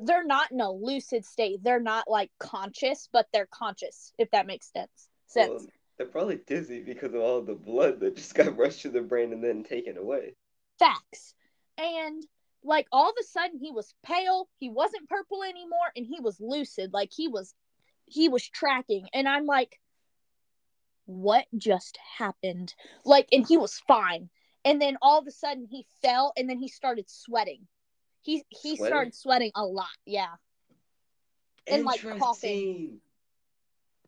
they're not in a lucid state. They're not like conscious, but they're conscious, if that makes sense. Sense. Well, they're probably dizzy because of all the blood that just got rushed to the brain and then taken away. Facts. And like all of a sudden he was pale, he wasn't purple anymore, and he was lucid. Like he was he was tracking. And I'm like, what just happened? Like, and he was fine. And then all of a sudden he fell and then he started sweating. He he Sweating? started sweating a lot, yeah. And, like, coughing.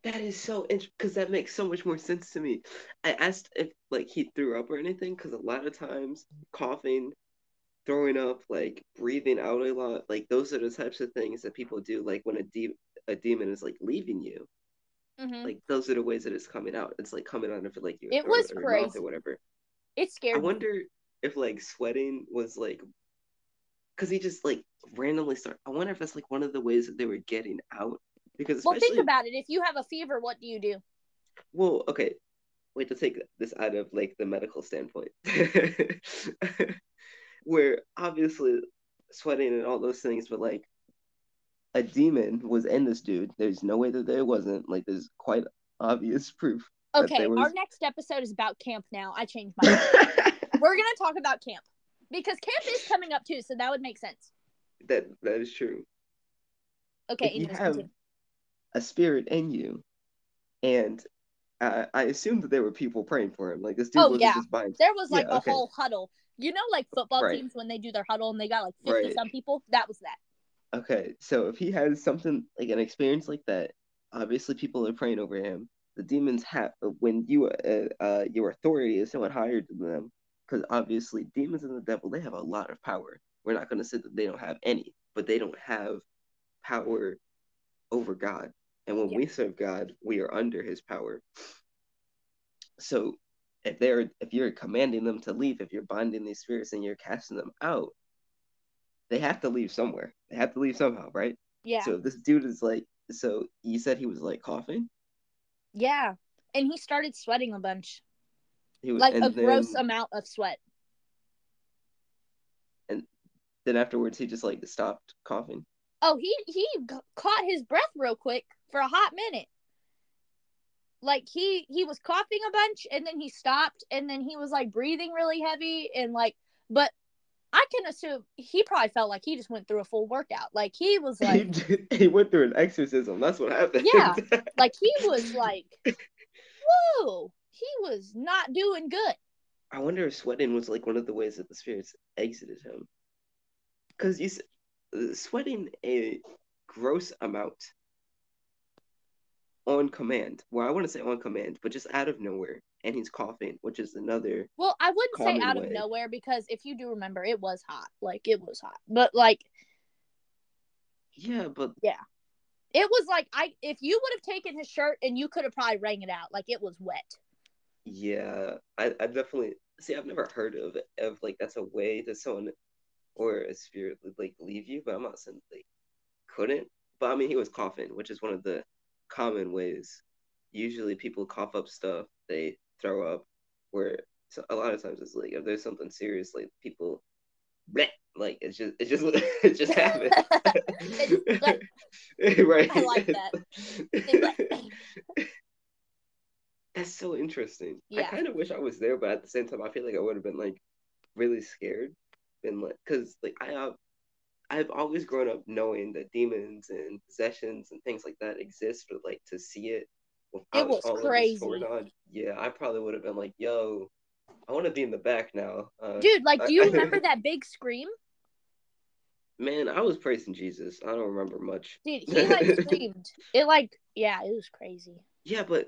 That is so interesting because that makes so much more sense to me. I asked if like he threw up or anything because a lot of times coughing, throwing up, like breathing out a lot, like those are the types of things that people do. Like when a de- a demon is like leaving you, Mhm. like those are the ways that it's coming out. It's like coming out of like your It throat was or crazy. or whatever. It I scared me. wonder if like sweating was like because he just like randomly start. I wonder if that's like one of the ways that they were getting out because Well, think about it. If you have a fever, what do you do? well okay wait to take this out of like the medical standpoint where obviously sweating and all those things but like a demon was in this dude there's no way that there wasn't like there's quite obvious proof Okay, there our next episode is about camp now. I changed my We're gonna talk about camp. Because camp is coming up too, so that would make sense. that that is true Okay, if you have continue. a spirit in you, and uh, I, I assume that there were people praying for him. Like this dude Oh, wasn't yeah. just by there was like yeah, a okay. whole huddle. You know, like football Right. teams when they do their huddle and they got like fifty Right. some people. That was that. Okay, so if he has something like an experience like that, obviously people are praying over him. The demons have when you uh, uh your authority is somewhat higher than them, because obviously demons and the devil they have a lot of power. We're not going to say that they don't have any, but they don't have power over God. And when Yeah. we serve God, we are under His power. So if they're if you're commanding them to leave, if you're binding these spirits and you're casting them out, they have to leave somewhere. They have to leave somehow, right? Yeah, So this dude is like, so you said he was like coughing. yeah. And he started sweating a bunch, He was like a gross amount of sweat. And then afterwards he just like stopped coughing. Oh, he he caught his breath real quick for a hot minute. Like he he was coughing a bunch and then he stopped and then he was like breathing really heavy and like but I can assume he probably felt like he just went through a full workout. Like he was he, like did- he went through an exorcism. That's what happened. Yeah. like he was like whoa, he was not doing good. I wonder if sweating was like one of the ways that the spirits exited him. Because you uh, sweating a gross amount on command. Well, I want to say on command, but just out of nowhere, and he's coughing, which is another. Well, I wouldn't say out way. of nowhere because if you do remember, it was hot. Like it was hot, but like Yeah, but yeah, it was like I if you would have taken his shirt and you could have probably wrung it out. Like it was wet. yeah, I, I definitely see. I've never heard of of like that's a way that someone or a spirit would like leave you, but I'm not saying they couldn't. But I mean, he was coughing, which is one of the common ways. Usually, people cough up stuff, they throw up. Where so a lot of times it's like if there's something serious, like people, bleh, like it's just it just it just like- right. I like that. That's so interesting. I kind of wish I was there, but at the same time, I feel like I would have been like really scared, been like, because like I have, I've always grown up knowing that demons and possessions and things like that exist, but like to see it without was all crazy. on, yeah, I probably would have been like, yo, I want to be in the back now, uh, Dude, like, do you remember that big scream? man. I was praising Jesus. I don't remember much. Dude, he like screamed. It like yeah, it was crazy. Yeah, but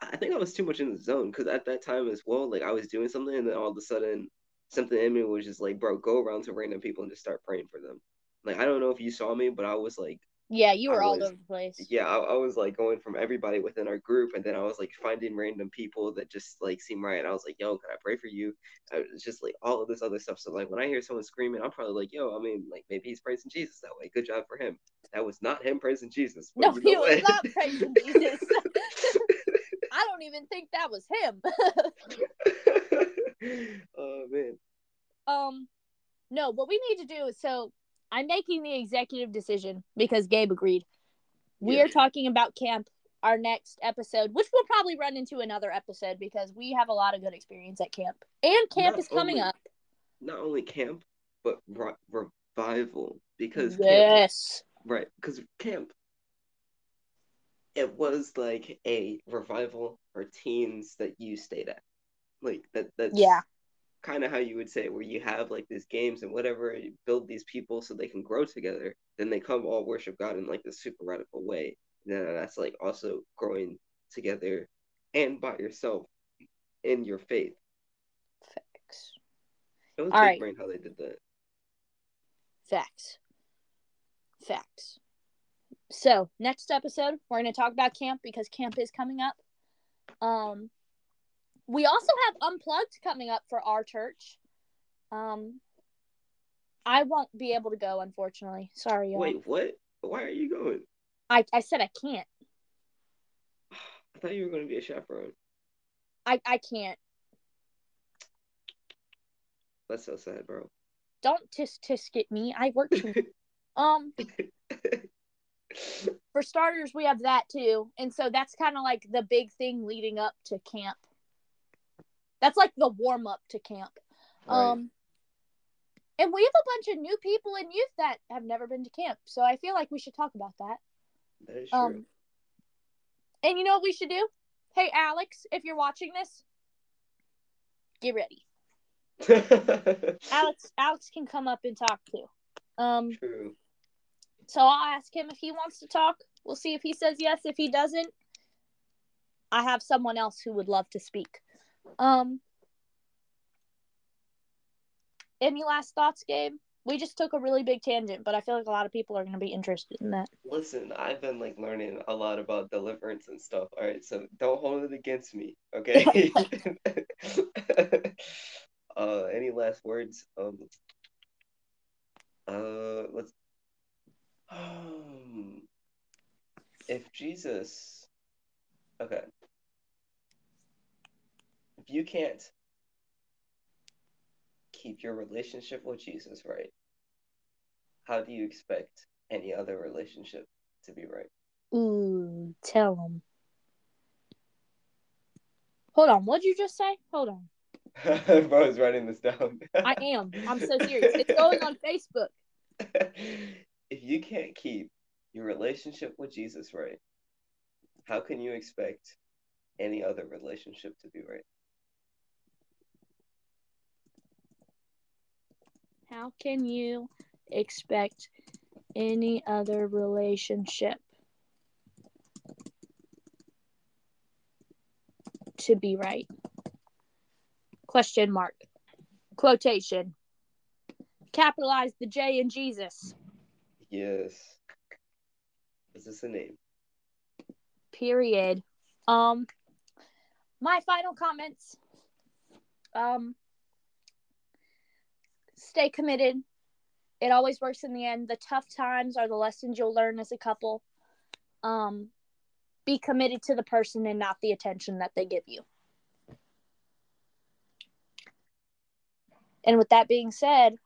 I think I was too much in the zone because at that time as well, like I was doing something and then all of a sudden something in me was just like, bro, go around to random people and just start praying for them. Like I don't know if you saw me, but I was like, Yeah, you were I all over the place. yeah, I, I was like going from everybody within our group, and then I was like finding random people that just like seem right. I was like, yo, can I pray for you? I was just like all of this other stuff. So like when I hear someone screaming, I'm probably like, yo, I mean, like maybe he's praising Jesus that way. Good job for him. That was not him praising Jesus. No, he was not praising Jesus. I don't even think that was him. oh man. um, no, what we need to do is so I'm making the executive decision because Gabe agreed. We Yeah. are talking about camp our next episode, which we'll probably run into another episode because we have a lot of good experience at camp. And camp Not is coming only- up. Not only camp, but re- revival because camp Yes. Right, because camp, it was like a revival for teens that you stayed at. Like that. That's Yeah. kind of how you would say it, where you have like these games and whatever, you build these people so they can grow together. Then they come all worship God in like this super radical way. Then that's like also growing together and by yourself in your faith. Facts. It was All big right. brain how they did that. Facts. Facts. So next episode, we're gonna talk about camp because camp is coming up. Um, we also have unplugged coming up for our church. Um, I won't be able to go, unfortunately. Sorry, y'all. Wait, what? Why are you going? I I said I can't. I thought you were going to be a chaperone. I I can't. That's so sad, bro. Don't tisk tisk at me. I work. too- um, for starters, we have that too, and so that's kind of like the big thing leading up to camp. That's like the warm up to camp. Right. Um, and we have a bunch of new people in youth that have never been to camp, so I feel like we should talk about that. that is true. Um, and you know what we should do? Hey, Alex, if you're watching this, get ready. Alex, Alex can come up and talk too. Um, True. so I'll ask him if he wants to talk. We'll see if he says yes. If he doesn't, I have someone else who would love to speak. Um, any last thoughts, Gabe? We just took a really big tangent, but I feel like a lot of people are going to be interested in that. Listen, I've been like learning a lot about deliverance and stuff. All right, so don't hold it against me, okay? uh, any last words? Um, uh, let's. Um, if Jesus, okay, if you can't keep your relationship with Jesus right, how do you expect any other relationship to be right? Ooh, tell him. Hold on, what'd you just say? Hold on. Bro's writing this down. I am. I'm so serious. It's going on Facebook. if you can't keep your relationship with Jesus right, how can you expect any other relationship to be right? How can you expect any other relationship to be right. Question mark. Quotation. Capitalize the J in Jesus. Yes. Is this a name? Period. Um my final comments. Um stay committed. It always works in the end. The tough times are the lessons you'll learn as a couple. Um be committed to the person and not the attention that they give you. And with that being said,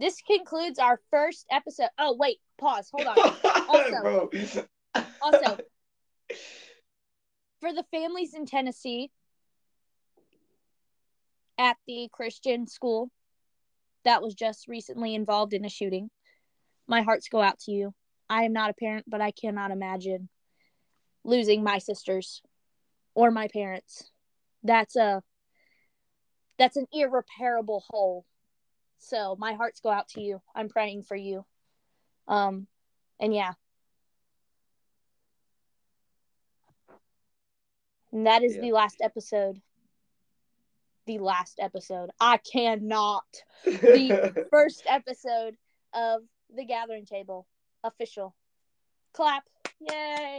this concludes our first episode. Oh, wait, pause. Hold on. Also, also for the families in Tennessee at the Christian school that was just recently involved in a shooting, my hearts go out to you. I am not a parent, but I cannot imagine losing my sisters or my parents. That's a that's an irreparable hole. So my hearts go out to you. I'm praying for you. Um and yeah. And that is Yeah. the last episode. The last episode. I cannot. The first episode of the gathering table official. Clap. Yay.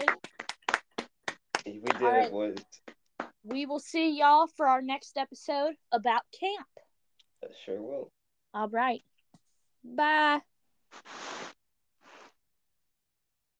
we did All right. it, boys. We will see y'all for our next episode about camp. Sure will. All right. Bye.